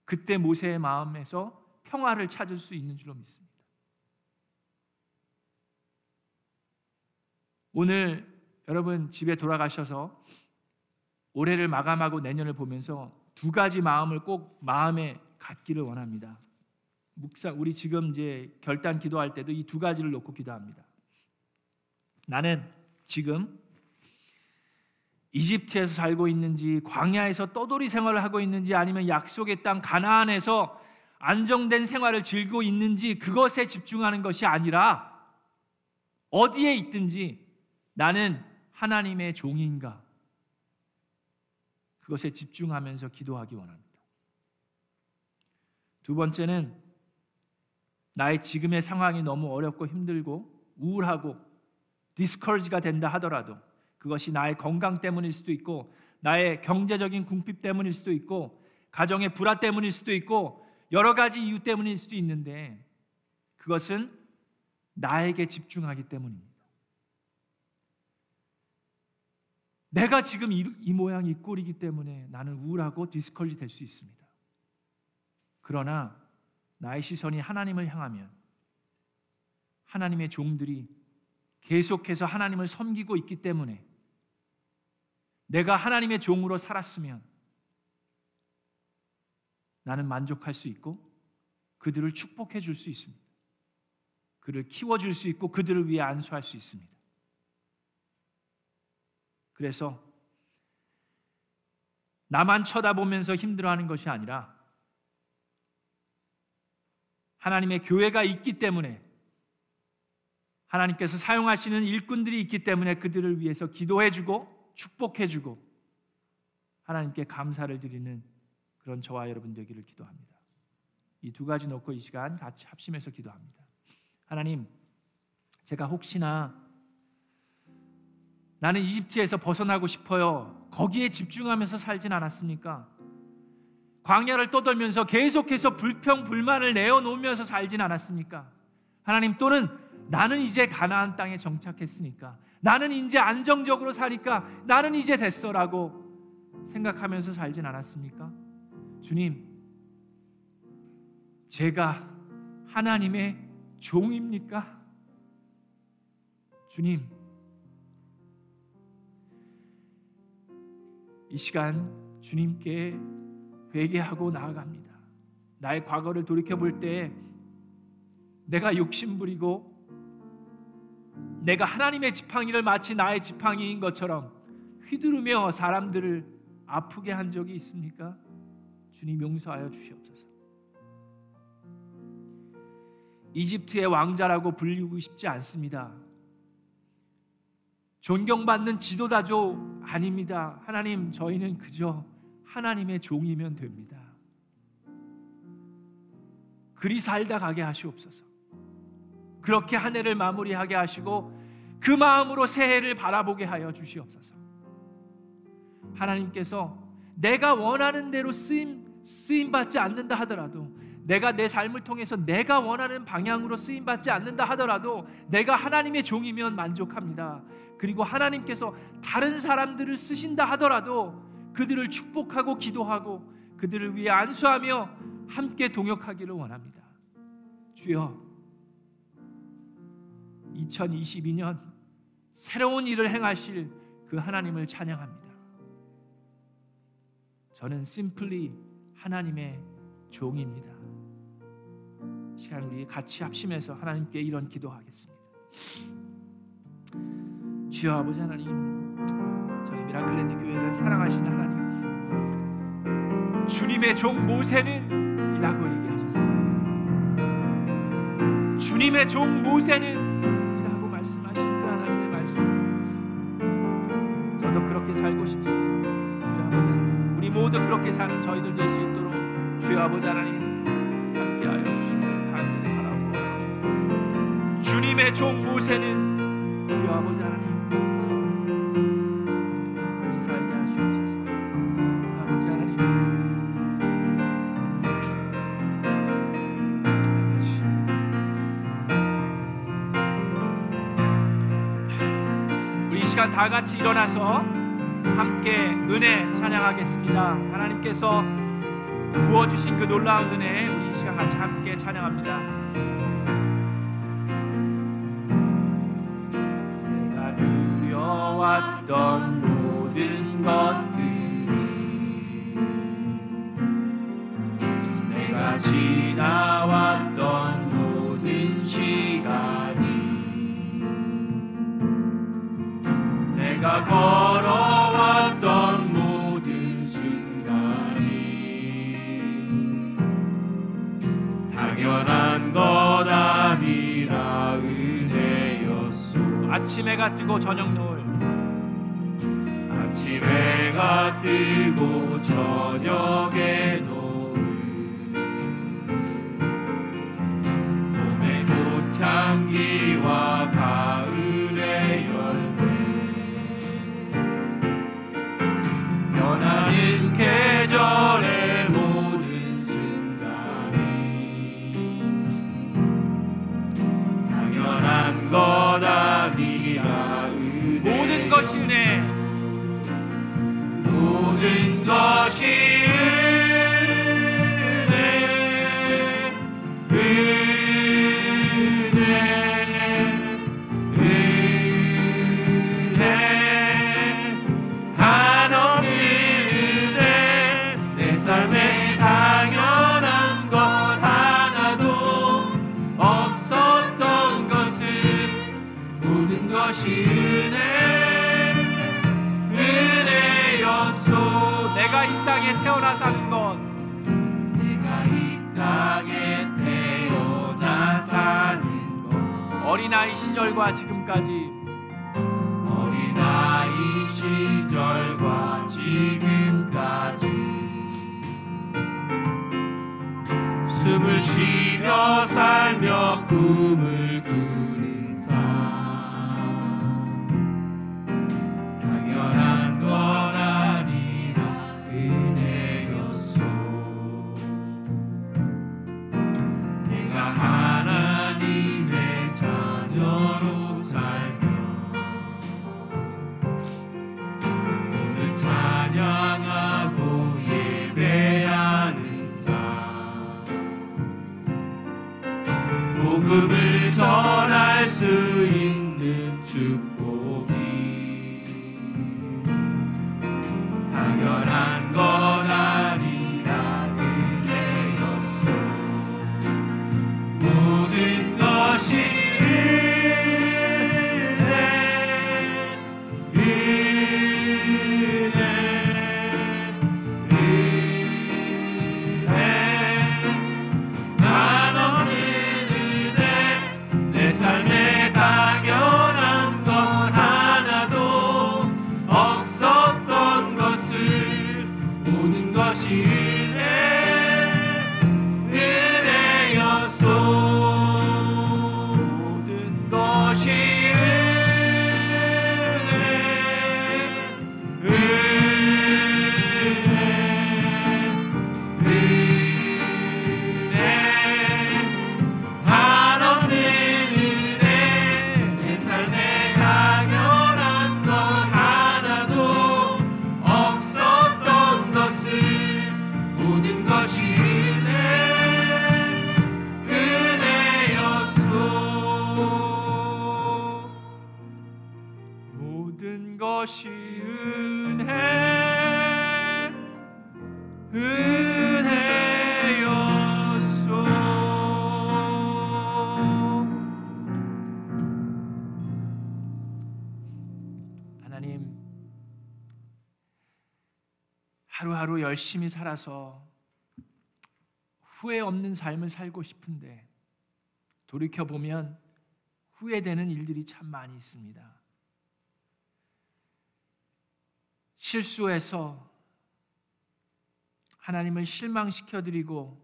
그때 모세의 마음에서 평화를 찾을 수 있는 줄로 믿습니다. 오늘 여러분 집에 돌아가셔서 올해를 마감하고 내년을 보면서 두 가지 마음을 꼭 마음에 갖기를 원합니다. 묵상 우리 지금 이제 결단 기도할 때도 이 두 가지를 놓고 기도합니다. 나는 지금 이집트에서 살고 있는지 광야에서 떠돌이 생활을 하고 있는지 아니면 약속의 땅 가나안에서 안정된 생활을 즐기고 있는지 그것에 집중하는 것이 아니라 어디에 있든지 나는 하나님의 종인가 그것에 집중하면서 기도하기 원합니다. 두 번째는 나의 지금의 상황이 너무 어렵고 힘들고 우울하고 디스커리지가 된다 하더라도 그것이 나의 건강 때문일 수도 있고 나의 경제적인 궁핍 때문일 수도 있고 가정의 불화 때문일 수도 있고 여러 가지 이유 때문일 수도 있는데 그것은 나에게 집중하기 때문입니다. 내가 지금 이, 이 모양 이 꼴이기 때문에 나는 우울하고 디스컬리 될 수 있습니다. 그러나 나의 시선이 하나님을 향하면 하나님의 종들이 계속해서 하나님을 섬기고 있기 때문에 내가 하나님의 종으로 살았으면 나는 만족할 수 있고 그들을 축복해 줄 수 있습니다. 그를 키워 줄 수 있고 그들을 위해 안수할 수 있습니다. 그래서 나만 쳐다보면서 힘들어하는 것이 아니라 하나님의 교회가 있기 때문에 하나님께서 사용하시는 일꾼들이 있기 때문에 그들을 위해서 기도해주고 축복해주고 하나님께 감사를 드리는 그런 저와 여러분 되기를 기도합니다. 이 두 가지 놓고 이 시간 같이 합심해서 기도합니다. 하나님, 제가 혹시나 나는 이집트에서 벗어나고 싶어요. 거기에 집중하면서 살진 않았습니까? 광야를 떠돌면서 계속해서 불평 불만을 내어 놓으면서 살진 않았습니까? 하나님 또는 나는 이제 가나안 땅에 정착했으니까 나는 이제 안정적으로 사니까 나는 이제 됐어라고 생각하면서 살진 않았습니까? 주님, 제가 하나님의 종입니까? 주님, 이 시간 주님께 회개하고 나아갑니다. 나의 과거를 돌이켜 볼 때 내가 욕심 부리고 내가 하나님의 지팡이를 마치 나의 지팡이인 것처럼 휘두르며 사람들을 아프게 한 적이 있습니까? 주님 용서하여 주시옵소서. 이집트의 왕자라고 불리고 싶지 않습니다. 존경받는 지도자조 아닙니다. 하나님, 저희는 그저 하나님의 종이면 됩니다. 그리 살다 가게 하시옵소서. 그렇게 한 해를 마무리하게 하시고 그 마음으로 새해를 바라보게 하여 주시옵소서. 하나님께서 내가 원하는 대로 쓰임 쓰임 받지 않는다 하더라도 내가 내 삶을 통해서 내가 원하는 방향으로 쓰임 받지 않는다 하더라도 내가 하나님의 종이면 만족합니다. 그리고 하나님께서 다른 사람들을 쓰신다 하더라도 그들을 축복하고 기도하고 그들을 위해 안수하며 함께 동역하기를 원합니다. 주여 2022년 새로운 일을 행하실 그 하나님을 찬양합니다. 저는 심플리 하나님의 종입니다. 시간 우리 같이 합심해서 하나님께 이런 기도하겠습니다. 주여 아버지 하나님, 저희 미라클랜드 교회를 사랑하시는 하나님, 주님의 종 모세는 이라고 얘기하셨습니다. 주님의 종 모세는 이라고 말씀하신 그 하나님의 말씀, 저도 그렇게 살고 싶습니다. 주여 아버지 하나님, 우리 모두 그렇게 사는 저희들 될 수 있도록 주여 아버지 하나님 함께하여 주시기를 간절히 바라고 주님의 종 모세는 주여 아버지 하나님 다 같이 일어나서 함께 은혜 찬양하겠습니다. 하나님께서 부어주신 그 놀라운 은혜 우리 이 시간 같이 함께 찬양합니다. 가 뜨고 저녁 땅에 태어나 사는 것. 내가 이 땅에 태어나 사는 것. 어린아이 시절과 지금까지. 어린아이 시절과 지금까지. 숨을 쉬며 살며 꿈을 열심히 살아서 후회 없는 삶을 살고 싶은데 돌이켜 보면 후회되는 일들이 참 많이 있습니다. 실수해서 하나님을 실망시켜 드리고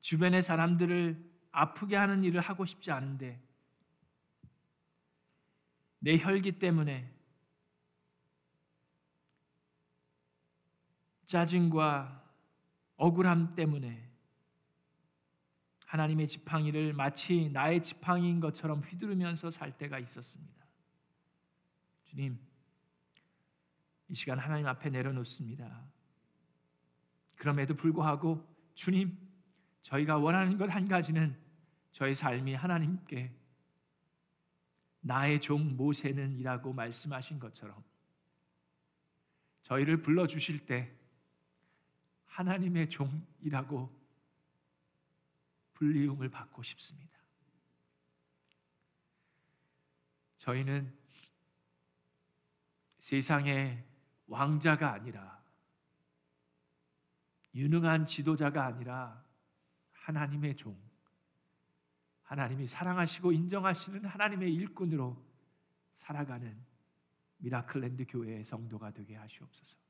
주변의 사람들을 아프게 하는 일을 하고 싶지 않은데 내 혈기 때문에 짜증과 억울함 때문에 하나님의 지팡이를 마치 나의 지팡이인 것처럼 휘두르면서 살 때가 있었습니다. 주님, 이 시간 하나님 앞에 내려놓습니다. 그럼에도 불구하고 주님, 저희가 원하는 것 한 가지는 저희 삶이 하나님께 나의 종 모세는 이라고 말씀하신 것처럼 저희를 불러 주실 때 하나님의 종이라고 불리움을 받고 싶습니다. 저희는 세상의 왕자가 아니라 유능한 지도자가 아니라 하나님의 종, 하나님이 사랑하시고 인정하시는 하나님의 일꾼으로 살아가는 미라클랜드 교회의 성도가 되게 하시옵소서.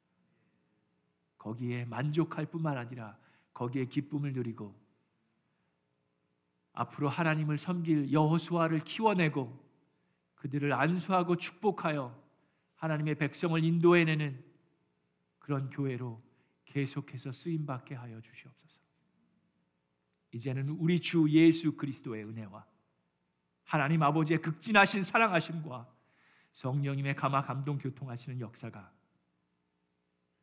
거기에 만족할 뿐만 아니라 거기에 기쁨을 누리고 앞으로 하나님을 섬길 여호수아를 키워내고 그들을 안수하고 축복하여 하나님의 백성을 인도해내는 그런 교회로 계속해서 쓰임 받게 하여 주시옵소서. 이제는 우리 주 예수 그리스도의 은혜와 하나님 아버지의 극진하신 사랑하심과 성령님의 감화 감동 교통하시는 역사가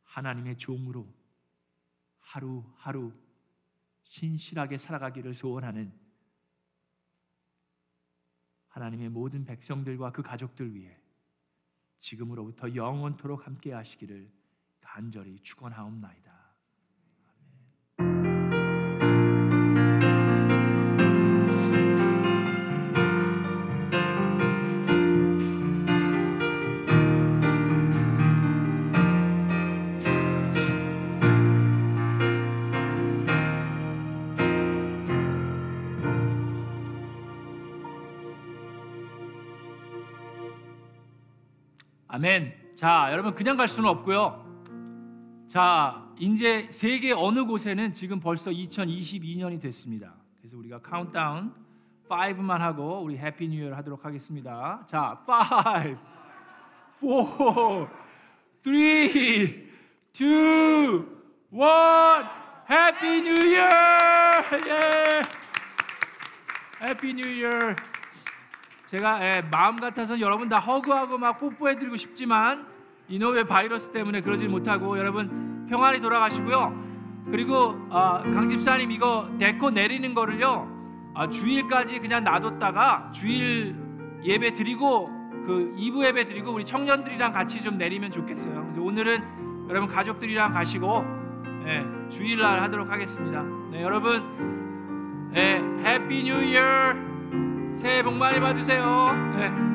하나님의 종으로 하루하루 신실하게 살아가기를 소원하는 하나님의 모든 백성들과 그 가족들 위해 지금으로부터 영원토록 함께 하시기를 간절히 축원하옵나이다. 아멘. 자, 여러분 그냥 갈 수는 없고요. 자, 이제 세계 어느 곳에는 지금 벌써 2022년이 됐습니다. 그래서 우리가 카운트다운 5만 하고 우리 Happy New Year 하도록 하겠습니다. 자, 5 4 3 2 1 Happy New Year! 예! Happy New Year! 제가 예, 마음 같아서 여러분 다 hug하고 막 뽀뽀해드리고 싶지만 이놈의 바이러스 때문에 그러지 못하고 여러분 평안히 돌아가시고요. 그리고 아, 강 집사님 이거 데코 내리는 거를요 아, 주일까지 그냥 놔뒀다가 주일 예배 드리고 그 2부 예배 드리고 우리 청년들이랑 같이 좀 내리면 좋겠어요. 그래서 오늘은 여러분 가족들이랑 가시고 예, 주일날 하도록 하겠습니다. 네, 여러분 예, Happy New Year 새해 복 많이 받으세요. 네.